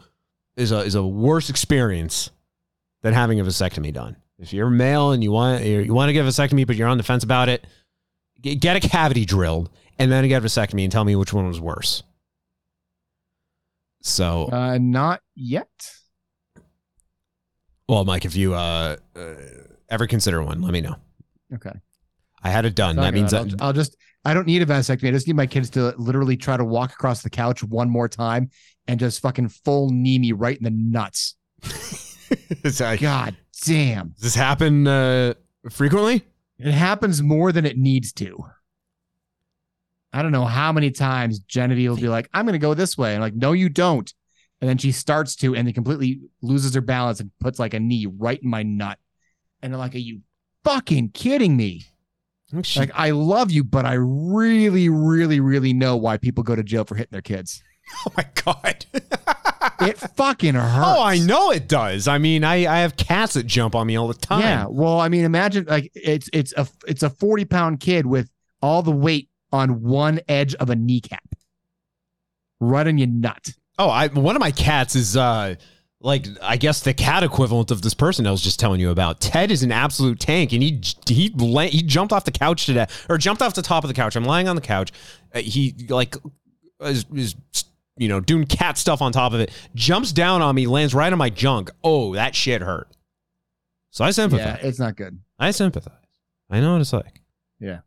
Speaker 12: is a is a worse experience than having a vasectomy done. If you're male and you want you want to get a vasectomy, but you're on the fence about it, get, a cavity drilled and then get a vasectomy and tell me which one was worse. So,
Speaker 13: Uh, not yet.
Speaker 12: well, Mike, if you uh, uh, ever consider one, let me know.
Speaker 13: Okay.
Speaker 12: I had it done. That means that
Speaker 13: I'll, I'll just. I don't need a vasectomy. I just need my kids to literally try to walk across the couch one more time and just fucking full knee me right in the nuts. God damn.
Speaker 12: Does this happen uh, frequently?
Speaker 13: It happens more than it needs to. I don't know how many times Genevieve will be like, I'm going to go this way. And I'm like, no, you don't. And then she starts to and then completely loses her balance and puts like a knee right in my nut. And I'm like, are you fucking kidding me? Like, I love you, but I really, really, really know why people go to jail for hitting their kids.
Speaker 12: Oh my God.
Speaker 13: it fucking hurts.
Speaker 12: Oh, I know it does. I mean, I, I have cats that jump on me all the time.
Speaker 13: Yeah. Well, I mean, imagine like it's it's a it's a 40 pound kid with all the weight on one edge of a kneecap. Right in your nut.
Speaker 12: Oh, I one of my cats is uh like I guess the cat equivalent of this person I was just telling you about. Ted is an absolute tank, and he he he jumped off the couch today, or jumped off the top of the couch. I'm lying on the couch. Uh, he like is, is you know doing cat stuff on top of it. Jumps down on me, lands right on my junk. Oh, that shit hurt. So I sympathize.
Speaker 13: Yeah, it's not good.
Speaker 12: I sympathize. I know what it's like.
Speaker 13: Yeah.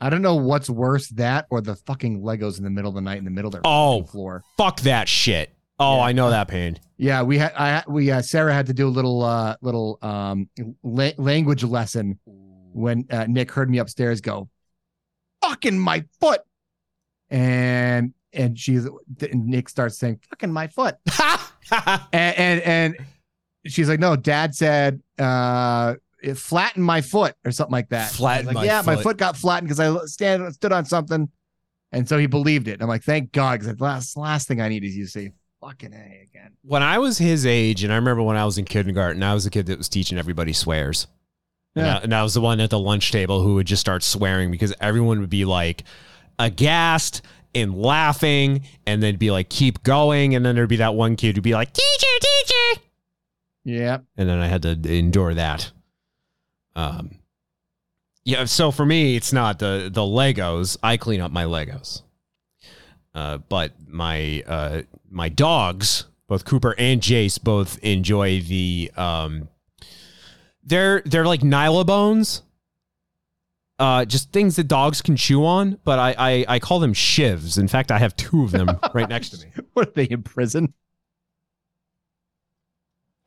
Speaker 13: I don't know what's worse, that or the fucking Legos in the middle of the night in the middle of their
Speaker 12: Oh,
Speaker 13: floor.
Speaker 12: Fuck that shit. Oh, I know that pain.
Speaker 13: Yeah, we had I we uh, Sarah had to do a little uh little um la- language lesson when uh, Nick heard me upstairs go, "Fucking my foot," and and she's and Nick starts saying, "Fucking my foot," and, and and she's like, "No, Dad said uh it flattened my foot or something like that."
Speaker 12: Flattened
Speaker 13: like,
Speaker 12: my
Speaker 13: yeah, my
Speaker 12: foot."
Speaker 13: foot got flattened because I stand stood on something, and so he believed it. I'm like, "Thank God," because the last last thing I need is you to say "fucking a" again.
Speaker 12: when I was his age, and I remember when I was in kindergarten, I was the kid that was teaching everybody swears. And,
Speaker 13: Yeah.
Speaker 12: I, and I was the one at the lunch table who would just start swearing because everyone would be like aghast and laughing, and then they'd be like, keep going. And then there'd be that one kid who'd be like, teacher, teacher.
Speaker 13: Yeah.
Speaker 12: And then I had to endure that. Um, yeah. So for me, it's not the the Legos. I clean up my Legos. Uh, but my uh, my dogs, both Cooper and Jace, both enjoy the um, they're they're like Nylabones. Uh, just things that dogs can chew on, but I, I I call them shivs. In fact, I have two of them right next to me.
Speaker 13: What are they in prison?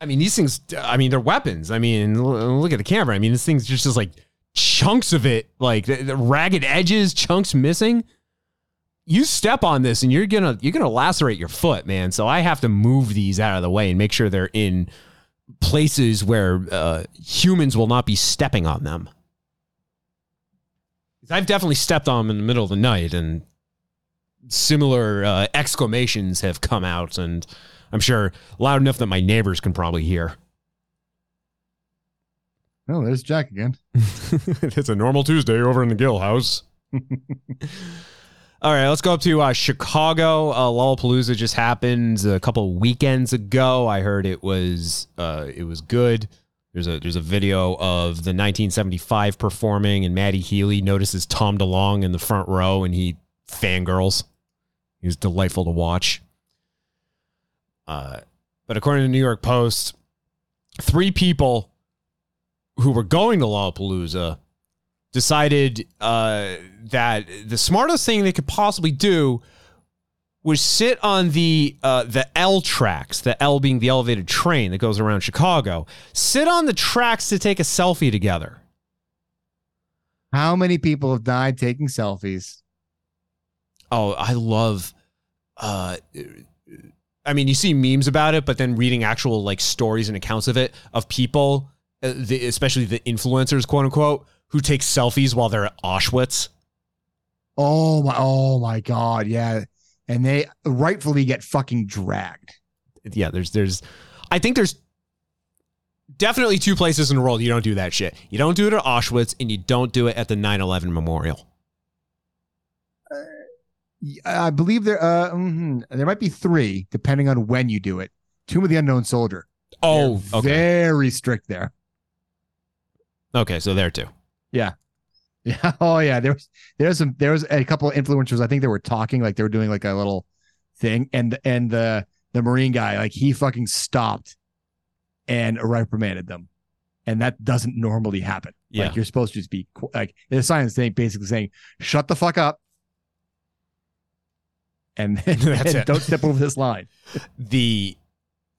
Speaker 12: I mean, these things. I mean, they're weapons. I mean, look at the camera. I mean, this thing's just, just like chunks of it, like the, the ragged edges, chunks missing. You step on this, and you're gonna you're gonna lacerate your foot, man. So I have to move these out of the way and make sure they're in places where uh, humans will not be stepping on them. I've definitely stepped on them in the middle of the night, and similar uh, exclamations have come out, and I'm sure loud enough that my neighbors can probably hear.
Speaker 13: Oh, there's Jack again.
Speaker 12: it's a normal Tuesday over in the Gill House. All right, let's go up to uh, Chicago. Uh, Lollapalooza just happened a couple weekends ago. I heard it was uh, it was good. There's a there's a video of the 1975 performing, and Matty Healy notices Tom DeLonge in the front row, and he fangirls. He was delightful to watch. Uh, but according to the New York Post, three people who were going to Lollapalooza decided uh, that the smartest thing they could possibly do was sit on the uh, the L tracks, the L being the elevated train that goes around Chicago. Sit on the tracks to take a selfie together.
Speaker 13: How many people have died taking selfies?
Speaker 12: Oh, I love. Uh, I mean, you see memes about it, but then reading actual like stories and accounts of it of people, uh, the, especially the influencers, quote unquote, who take selfies while they're at Auschwitz.
Speaker 13: Oh my! Oh my God! Yeah, and they rightfully get fucking dragged.
Speaker 12: Yeah, there's there's, I think there's definitely two places in the world you don't do that shit. You don't do it at Auschwitz, and you don't do it at the 9/11 memorial.
Speaker 13: I believe there uh mhm, there might be three depending on when you do it. Tomb of the Unknown Soldier.
Speaker 12: Oh, okay.
Speaker 13: very strict there.
Speaker 12: Okay, so there too.
Speaker 13: Yeah. Yeah. Oh yeah. There was there was some there was a couple of influencers. I think they were talking like they were doing like a little thing, and and the the Marine guy like he fucking stopped and reprimanded them, and that doesn't normally happen.
Speaker 12: Yeah.
Speaker 13: Like you're supposed to just be like the sign is saying basically saying shut the fuck up, and,
Speaker 12: That's
Speaker 13: and
Speaker 12: it.
Speaker 13: don't step over this line.
Speaker 12: the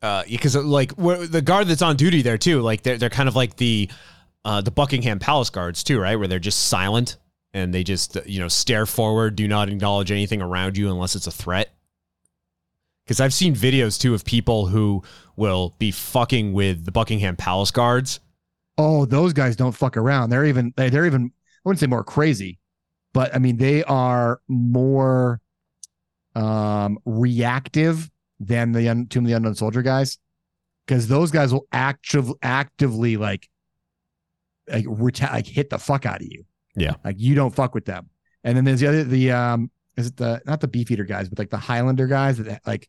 Speaker 12: uh because like where, the guard that's on duty there too like they're, they're kind of like the uh the buckingham palace guards too right where they're just silent and they just you know stare forward do not acknowledge anything around you unless it's a threat because i've seen videos too of people who will be fucking with the buckingham palace guards
Speaker 13: Oh, those guys don't fuck around. They're even they- they're even I wouldn't say more crazy, but I mean they are more um reactive than the un- Tomb of the Unknown Soldier guys. Because those guys will active actively like like reta- like hit the fuck out of you.
Speaker 12: Yeah.
Speaker 13: Like you don't fuck with them. And then there's the other the um is it the not the beefeater guys, but like the Highlander guys that like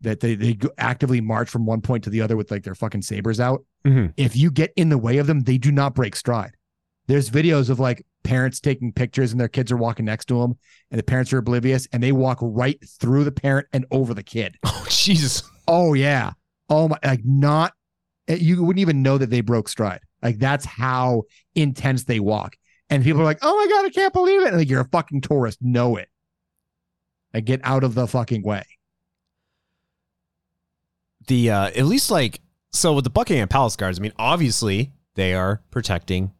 Speaker 13: that they they actively march from one point to the other with like their fucking sabers out
Speaker 12: Mhm.
Speaker 13: if you get in the way of them, they do not break stride. There's videos of like parents taking pictures and their kids are walking next to them, and the parents are oblivious and they walk right through the parent and over the kid.
Speaker 12: Oh Jesus!
Speaker 13: Oh yeah. Oh my! Like not. eh, You wouldn't even know that they broke stride. Like that's how intense they walk. And people are like, "Oh my god, I can't believe it!" And like you're a fucking tourist. Know it. Like get out of the fucking way.
Speaker 12: the uh at least like so with the buckingham palace guards i mean obviously they are protecting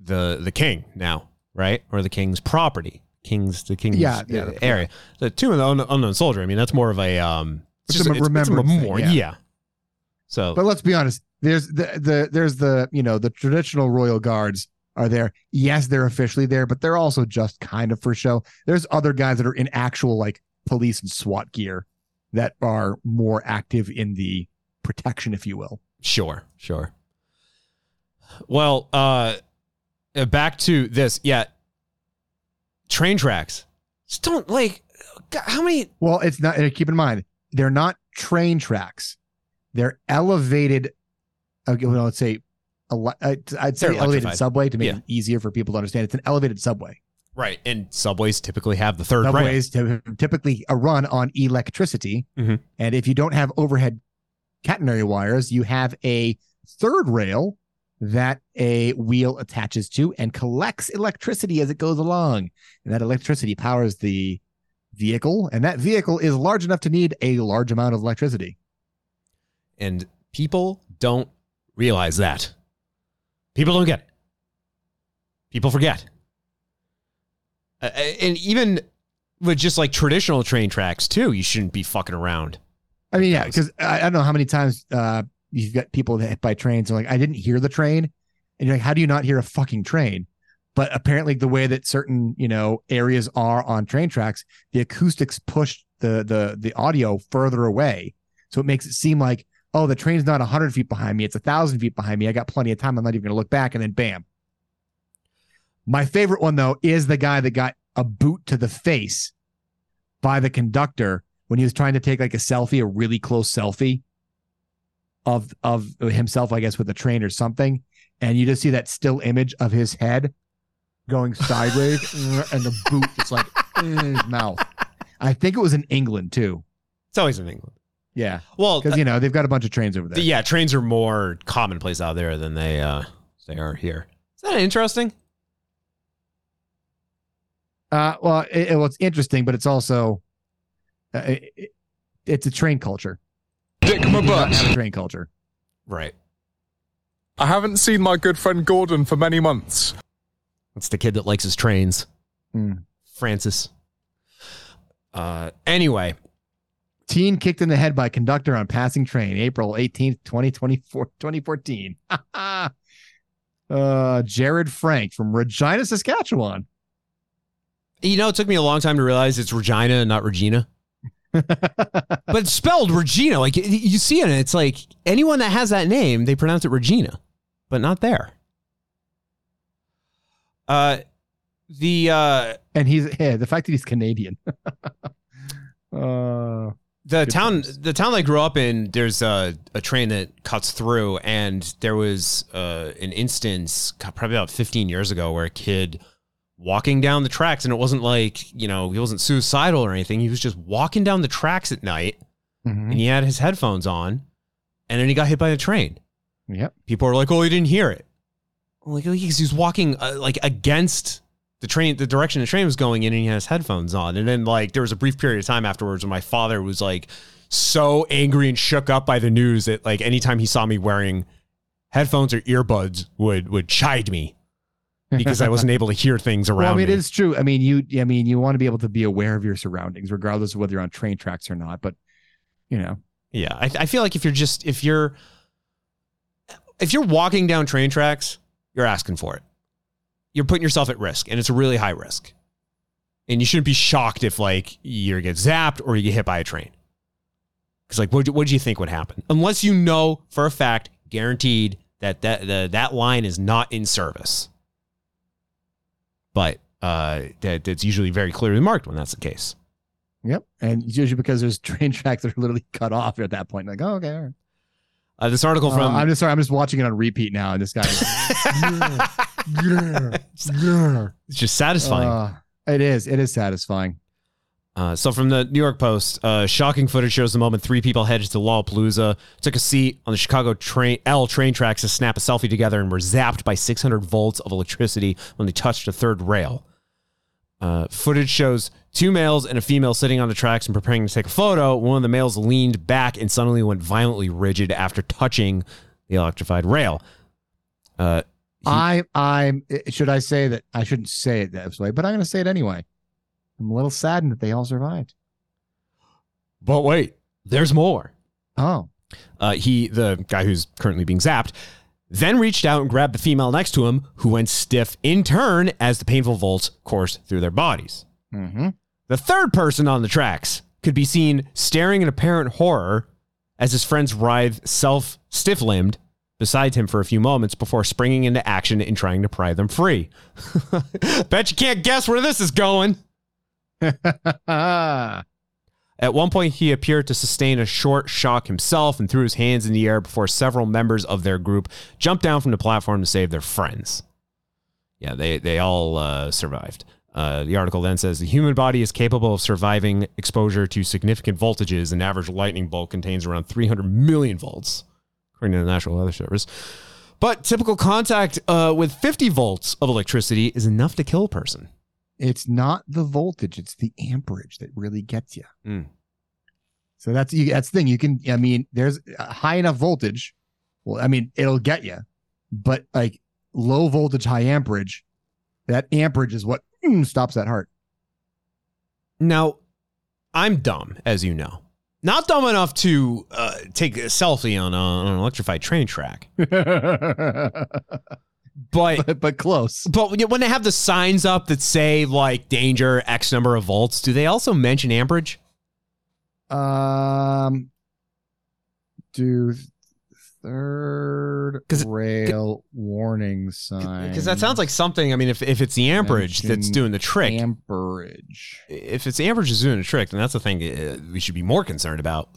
Speaker 12: the the king now right or the king's property king's the king's
Speaker 13: Yeah,
Speaker 12: uh,
Speaker 13: yeah, the-
Speaker 12: area the tomb of the Un- unknown soldier i mean that's more of a um
Speaker 13: It's
Speaker 12: just
Speaker 13: a
Speaker 12: it's- it's
Speaker 13: remembrance thing,
Speaker 12: memorial.
Speaker 13: yeah.
Speaker 12: yeah so
Speaker 13: But let's be honest. There's the the there's the you know the traditional royal guards are there. Yes, they're officially there, but they're also just kind of for show. There's other guys that are in actual like police and SWAT gear that are more active in the protection, if you will.
Speaker 12: Sure, sure. Well, uh uh, back to this. Yeah. Train tracks. Just don't like God, how many
Speaker 13: Well, it's not. Keep in mind, they're not train tracks. They're elevated. Okay, well, let's say, ele- I'd say elevated subway to make
Speaker 12: Yeah.
Speaker 13: it easier for people to understand. It's an elevated subway.
Speaker 12: Right. And subways typically have the third rail.
Speaker 13: Subways ty- typically a run on electricity,
Speaker 12: Mhm.
Speaker 13: and if you don't have overhead catenary wires, you have a third rail that a wheel attaches to and collects electricity as it goes along, and that electricity powers the vehicle, and that vehicle is large enough to need a large amount of electricity.
Speaker 12: And people don't realize that. People don't get it. People forget. Uh, and even with just like traditional train tracks too, you shouldn't be fucking around.
Speaker 13: I mean, yeah, because I, I don't know how many times uh, you've got people that hit by trains and like, I didn't hear the train. And you're like, how do you not hear a fucking train? But apparently, the way that certain you know areas are on train tracks, the acoustics push the the the audio further away, so it makes it seem like oh, the train's not hundred feet behind me; it's a thousand feet behind me. I got plenty of time. I'm not even going to look back, and then bam. My favorite one though is the guy that got a boot to the face by the conductor when he was trying to take like a selfie, a really close selfie of of himself, I guess, with the train or something, and you just see that still image of his head going sideways and the boot just like in his mouth. I think it was in England too.
Speaker 12: It's always in England.
Speaker 13: Yeah.
Speaker 12: Well,
Speaker 13: because you know they've got a bunch of trains over there.
Speaker 12: Yeah, trains are more commonplace out there than they uh they are here. Is that interesting?
Speaker 13: Uh, well, it, it- well, it's interesting, but it's also uh, it, it- it's a train culture.
Speaker 24: Dick my
Speaker 13: We do not
Speaker 24: butt.
Speaker 13: have a train culture.
Speaker 12: Right.
Speaker 24: I haven't seen my good friend Gordon for many months.
Speaker 12: It's the kid that likes his trains.
Speaker 13: Hmm.
Speaker 12: Francis. Uh anyway,
Speaker 13: Teen kicked in the head by conductor on passing train, April 18th, 2024, 2014. uh, Jared Frank from Regina, Saskatchewan.
Speaker 12: you know, it took me a long time to realize it's Regina and not Regina. but it's spelled Regina. Like you see it, and it's like anyone that has that name, they pronounce it Regina, but not there. Uh, the uh,
Speaker 13: and he's yeah, the fact that he's Canadian. uh,
Speaker 12: the town the town I grew up in there's a, a train that cuts through and there was uh, an instance God, probably about 15 years ago where a kid walking down the tracks and it wasn't like you know he wasn't suicidal or anything he was just walking down the tracks at night
Speaker 13: Mm-hmm.
Speaker 12: and he had his headphones on and then he got hit by a train
Speaker 13: Yep.
Speaker 12: people are like oh he didn't hear it I'm like oh because he was walking uh, like against the train the direction the train was going in and he had his headphones on and then like there was a brief period of time afterwards when my father was like so angry and shook up by the news that like anytime he saw me wearing headphones or earbuds would would chide me because I wasn't able to hear things around
Speaker 13: Well, I mean,
Speaker 12: me.
Speaker 13: it's true. I mean, you, I mean, you want to be able to be aware of your surroundings, regardless of whether you're on train tracks or not. But you know,
Speaker 12: Yeah, I, I feel like if you're just if you're if you're walking down train tracks, you're asking for it. You're putting yourself at risk, and it's a really high risk. And you shouldn't be shocked if like you get zapped or you get hit by a train. Because like, what what do you think would happen? Unless you know for a fact, guaranteed that that the, that line is not in service. But uh, that that's usually very clearly marked when that's the case.
Speaker 13: yep. And it's usually because there's train tracks that are literally cut off at that point. Like, oh, okay. Right.
Speaker 12: Uh, this article
Speaker 13: Uh,
Speaker 12: from
Speaker 13: I'm just sorry. I'm just watching it on repeat now, and this guy. Is, yeah, yeah, yeah.
Speaker 12: it's just satisfying.
Speaker 13: Uh, it is. It is satisfying.
Speaker 12: Uh, so from the New York Post, uh, shocking footage shows the moment three people headed to Lollapalooza, took a seat on the Chicago train L train tracks to snap a selfie together, and were zapped by 600 volts of electricity when they touched a third rail. Uh, footage shows two males and a female sitting on the tracks and preparing to take a photo. One of the males leaned back and suddenly went violently rigid after touching the electrified rail.
Speaker 13: I, I'm. Should I say that? I shouldn't say it that way, but I'm going to say it anyway. I'm a little saddened that they all survived.
Speaker 12: But wait, there's more.
Speaker 13: Oh.
Speaker 12: Uh, he, the guy who's currently being zapped, then reached out and grabbed the female next to him, who went stiff in turn as the painful volts coursed through their bodies.
Speaker 13: Mm-hmm.
Speaker 12: The third person on the tracks could be seen staring in apparent horror as his friends writhed self stiff limbed beside him for a few moments before springing into action and trying to pry them free. Bet you can't guess where this is going. At one point, he appeared to sustain a short shock himself and threw his hands in the air before several members of their group jumped down from the platform to save their friends. Yeah, they, they all uh, survived. Uh, the article then says the human body is capable of surviving exposure to significant voltages. An average lightning bolt contains around 300 million volts, according to the National Weather Service. But typical contact uh, with 50 volts of electricity is enough to kill a person.
Speaker 13: It's not the voltage; it's the amperage that really gets you.
Speaker 12: Mm.
Speaker 13: So that's you, that's the thing. You can. I mean, there's a high enough voltage. Well, I mean, it'll get you, but like low voltage, high amperage, that amperage is what mm, stops that heart.
Speaker 12: Now, I'm dumb, as you know. Not dumb enough to uh, take a selfie on, a, on an electrified train track. but,
Speaker 13: but but close.
Speaker 12: But when they have the signs up that say like danger X number of volts, do they also mention amperage?
Speaker 13: Um, do third rail warning sign
Speaker 12: Because that sounds like something. I mean, if, if it's the amperage that's doing the trick,
Speaker 13: amperage.
Speaker 12: if it's the amperage is doing the trick, then that's the thing uh, we should be more concerned about.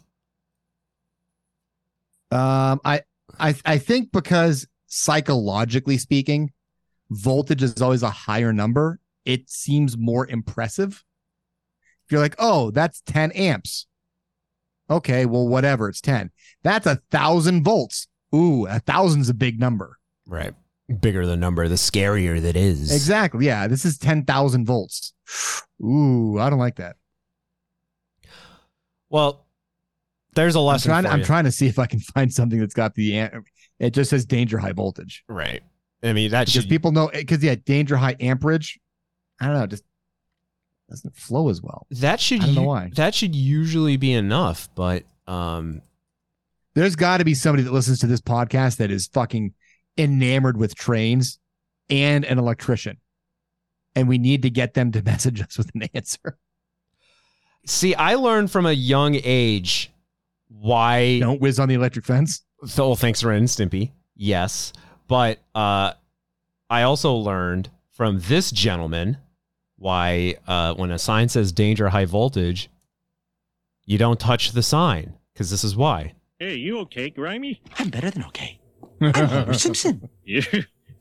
Speaker 13: Um, I, I, I think because psychologically speaking, voltage is always a higher number. It seems more impressive. If you're like, oh, that's 10 amps. Okay, well, whatever. It's 10. That's a thousand volts. Ooh, a thousand's a big number.
Speaker 12: Right. Bigger the number, the scarier that is.
Speaker 13: Exactly. Yeah. This is 10,000 volts. Ooh, I don't like that.
Speaker 12: Well, there's a
Speaker 13: I'm
Speaker 12: lesson.
Speaker 13: trying,
Speaker 12: for
Speaker 13: I'm trying to see if I can find something that's got the, it just says danger high voltage.
Speaker 12: Right. I mean, that
Speaker 13: Because
Speaker 12: should
Speaker 13: people know, because yeah, danger high amperage. I don't know, just doesn't flow as well.
Speaker 12: that should
Speaker 13: I don't know why.
Speaker 12: that should usually be enough, but um
Speaker 13: There's got to be somebody that listens to this podcast that is fucking enamored with trains and an electrician. And we need to get them to message us with an answer.
Speaker 12: see, I learned from a young age why
Speaker 13: Don't whiz on the electric fence.
Speaker 12: So thanks, Ren and Stimpy. Yes. But uh I also learned from this gentleman why uh when a sign says danger high voltage, you don't touch the sign. Because this is why.
Speaker 9: Hey, you okay, Grimy?
Speaker 25: I'm better than okay. I'm Homer Simpson.
Speaker 9: You,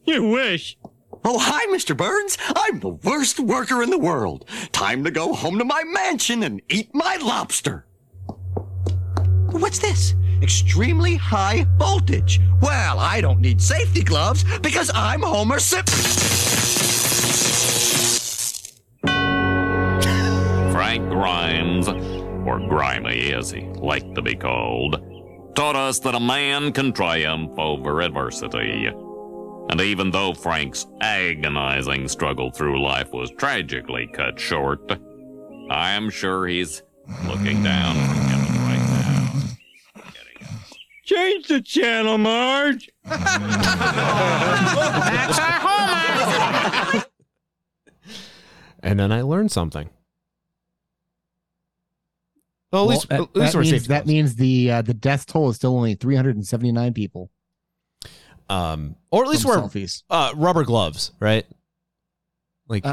Speaker 9: you wish.
Speaker 25: Oh, hi, Mr. Burns. I'm the worst worker in the world. Time to go home to my mansion and eat my lobster. What's this? Extremely high voltage. Well, I don't need safety gloves because I'm Homer Simpson.
Speaker 1: Frank Grimes, or Grimy as he liked to be called, taught us that a man can triumph over adversity. And even though Frank's agonizing struggle through life was tragically cut short, I am sure he's looking down from heaven right now.
Speaker 9: Change the channel, Marge.
Speaker 21: That's our Homer.
Speaker 12: And then I learned something. Well, at least,
Speaker 13: Well,
Speaker 12: at least
Speaker 13: that,
Speaker 12: we're
Speaker 13: means,
Speaker 12: safe.
Speaker 13: that means the uh, the death toll is still only 379 people.
Speaker 12: um, or at least
Speaker 13: From
Speaker 12: we're
Speaker 13: selfies.
Speaker 12: uh, rubber gloves, right? Like,
Speaker 13: Uh,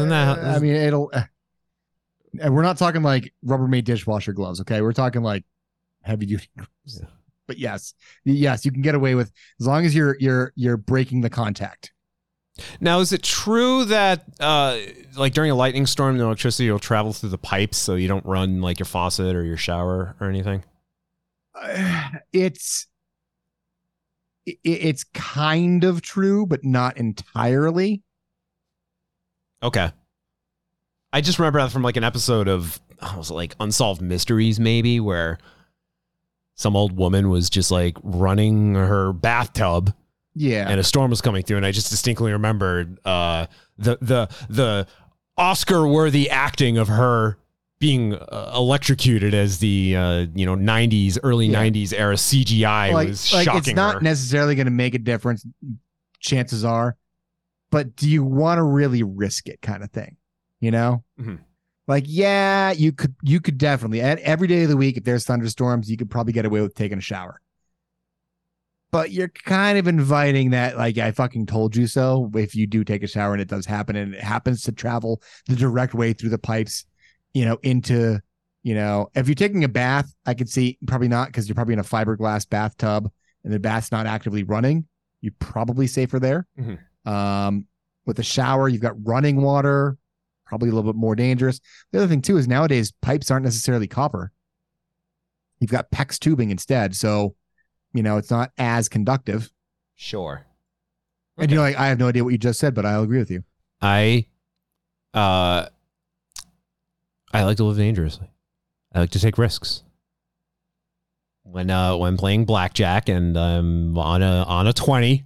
Speaker 13: I mean, it'll. Uh, and we're not talking like Rubbermaid dishwasher gloves, okay? We're talking like heavy duty gloves. But yes, yes, you can get away with as long as you're you're you're breaking the contact.
Speaker 12: Now, is it true that, uh, like during a lightning storm, the electricity will travel through the pipes, so you don't run like your faucet or your shower or anything?
Speaker 13: It's it, it's kind of true, but not entirely.
Speaker 12: Okay. I just remember that from like an episode of, I was like Unsolved Mysteries, maybe, where some old woman was just like running her bathtub
Speaker 13: Yeah.
Speaker 12: and a storm was coming through, and I just distinctly remembered uh, the the the Oscar worthy acting of her being uh, electrocuted as the uh, you know '90s, early
Speaker 13: Yeah.
Speaker 12: '90s era CGI
Speaker 13: like,
Speaker 12: was
Speaker 13: like
Speaker 12: shocking
Speaker 13: it's not
Speaker 12: her.
Speaker 13: necessarily going to make a difference. Chances are, but do you want to really risk it? Kind of thing, you know.
Speaker 12: Mhm.
Speaker 13: Like, yeah, you could, you could definitely at every day of the week, if there's thunderstorms, you could probably get away with taking a shower. But you're kind of inviting that, like, I fucking told you so. If you do take a shower and it does happen, and it happens to travel the direct way through the pipes, you know, into, you know, if you're taking a bath, I could see probably not because you're probably in a fiberglass bathtub and the bath's not actively running. You're probably safer there.
Speaker 12: Mhm.
Speaker 13: Um, with a shower, you've got running water, probably a little bit more dangerous. The other thing too is nowadays pipes aren't necessarily copper. You've got PEX tubing instead, so you know it's not as conductive.
Speaker 12: Sure.
Speaker 13: And you're like, I have no idea what you just said, but I'll agree with you.
Speaker 12: I uh I like to live dangerously. I like to take risks. When uh when playing blackjack and I'm on a on a 20,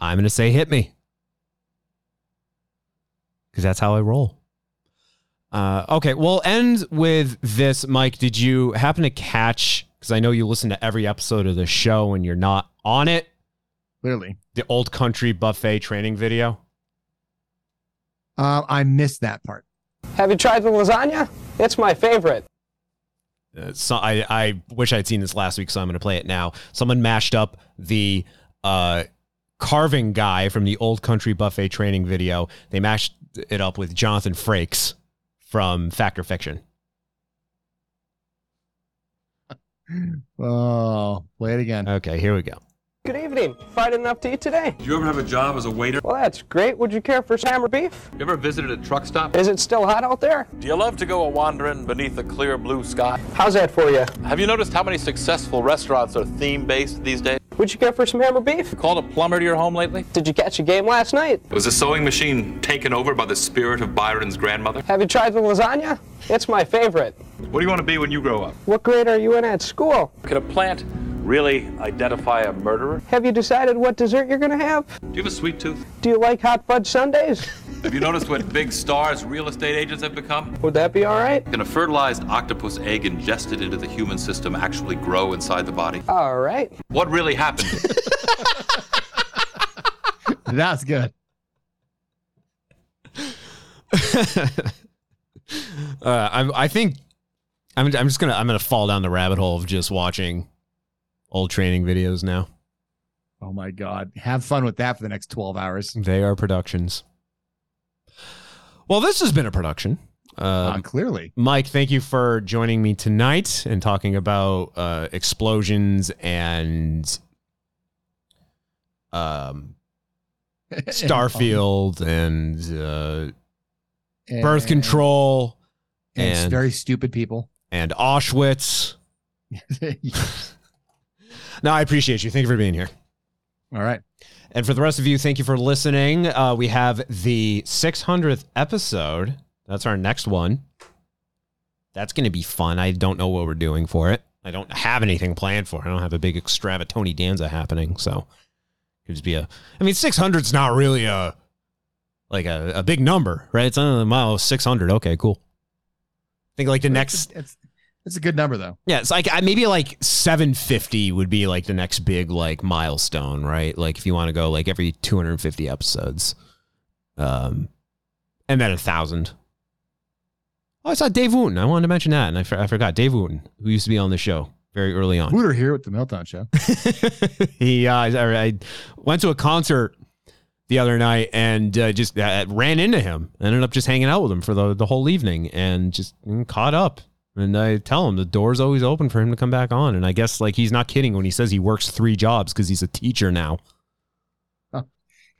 Speaker 12: I'm going to say hit me. Cuz that's how I roll. Uh okay, we'll end with this Mike, did you happen to catch cuz I know you listen to every episode of the show and you're not on it?
Speaker 13: Clearly.
Speaker 12: The old country buffet training video?
Speaker 13: Uh, I missed that part.
Speaker 26: Have you tried the lasagna? It's my favorite.
Speaker 12: Uh, so I, I wish I'd seen this last week, so I'm going to play it now. Someone mashed up the uh, carving guy from the old country buffet training video. They mashed it up with Jonathan Frakes from Fact or Fiction.
Speaker 13: Oh, play it again.
Speaker 12: Okay, here we go.
Speaker 26: Good evening. Look at him, fighting enough to eat today.
Speaker 27: Did you ever have a job as a waiter?
Speaker 26: Well, that's great. Would you care for some hammer beef?
Speaker 27: You ever visited a truck stop?
Speaker 26: Is it still hot out there?
Speaker 27: Do you love to go a wandering beneath a clear blue sky?
Speaker 26: How's that for you?
Speaker 27: Have you noticed how many successful restaurants are theme based these days?
Speaker 26: Would you care for some hammer beef?
Speaker 27: Called a plumber to your home lately?
Speaker 26: Did you catch a game last night?
Speaker 27: Was the sewing machine taken over by the spirit of Byron's grandmother?
Speaker 26: Have you tried the lasagna? It's my favorite.
Speaker 27: What do you want to be when you grow up?
Speaker 26: What grade are you in at school?
Speaker 27: Could a plant really identify a murderer?
Speaker 26: Have you decided what dessert you're gonna have?
Speaker 27: Do you have a sweet tooth?
Speaker 26: Do you like hot fudge sundaes?
Speaker 27: Have you noticed what big stars real estate agents have become?
Speaker 26: Would that be all right?
Speaker 27: Can a fertilized octopus egg ingested into the human system actually grow inside the body?
Speaker 26: All right.
Speaker 27: What really happened?
Speaker 13: That's good.
Speaker 12: Uh, I, I think I'm, I'm just gonna I'm gonna fall down the rabbit hole of just watching old training videos now.
Speaker 13: Oh my god. Have fun with that for the next 12 hours.
Speaker 12: They are productions. Well, this has been a production. Uh,
Speaker 13: clearly.
Speaker 12: Mike, thank you for joining me tonight and talking about uh, explosions and um, Starfield and, uh, birth control
Speaker 13: And,
Speaker 12: and
Speaker 13: very stupid people.
Speaker 12: and Auschwitz. no, I appreciate you. Thank you for being here.
Speaker 13: All right.
Speaker 12: And for the rest of you, thank you for listening. Uh, we have the 600th episode. That's our next one. That's going to be fun. I don't know what we're doing for it. I don't have anything planned for it. I don't have a big extravagant Tony Danza happening. So it could just be a. I mean, 600 is not really a like a, a big number, right? It's on the mile 600. Okay, cool. I think like the next.
Speaker 13: It's, it's a good number though.
Speaker 12: Yeah, it's like I- maybe like 750 would be like the next big like milestone, right? Like if you want to go like every 250 episodes, um, and then a thousand. Oh, I saw Dave Wooten. I wanted to mention that, and I, for- I forgot Dave Wooten, who used to be on the show very early on.
Speaker 13: Wooter here with the Meltdown Show.
Speaker 12: he, uh, I, I went to a concert the other night and uh, just uh, ran into him. Ended up just hanging out with him for the the whole evening and just mm, caught up. And I tell him the door's always open for him to come back on. And I guess like he's not kidding when he says he works three jobs because he's a teacher now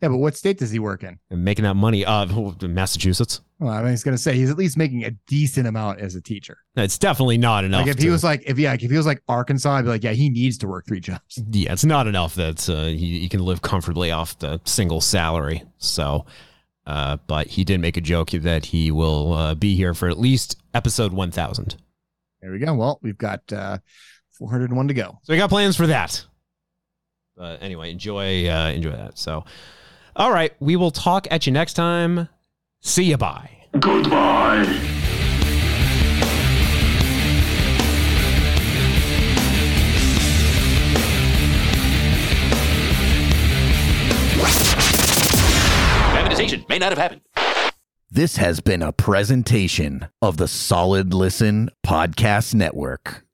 Speaker 13: Yeah, but what state does he work in?
Speaker 12: and making that money. Uh, Massachusetts.
Speaker 13: Well, I he's going to say he's at least making a decent amount as a teacher.
Speaker 12: It's definitely not enough.
Speaker 13: Like if he was like, if yeah, like if he was like Arkansas, I'd be like, yeah, he needs to work three jobs.
Speaker 12: yeah, it's not enough that uh, he, he can live comfortably off the single salary. So, uh, but he did make a joke that he will uh, be here for at least episode 1000.
Speaker 13: There we go. Well, we've got uh, 401 to go.
Speaker 12: So we got plans for that. But anyway, enjoy uh, enjoy that. So, all right, we will talk at you next time. See you. Bye.
Speaker 21: Goodbye.
Speaker 3: Privatization may not have happened. This has been a presentation of the Solid Listen Podcast Network.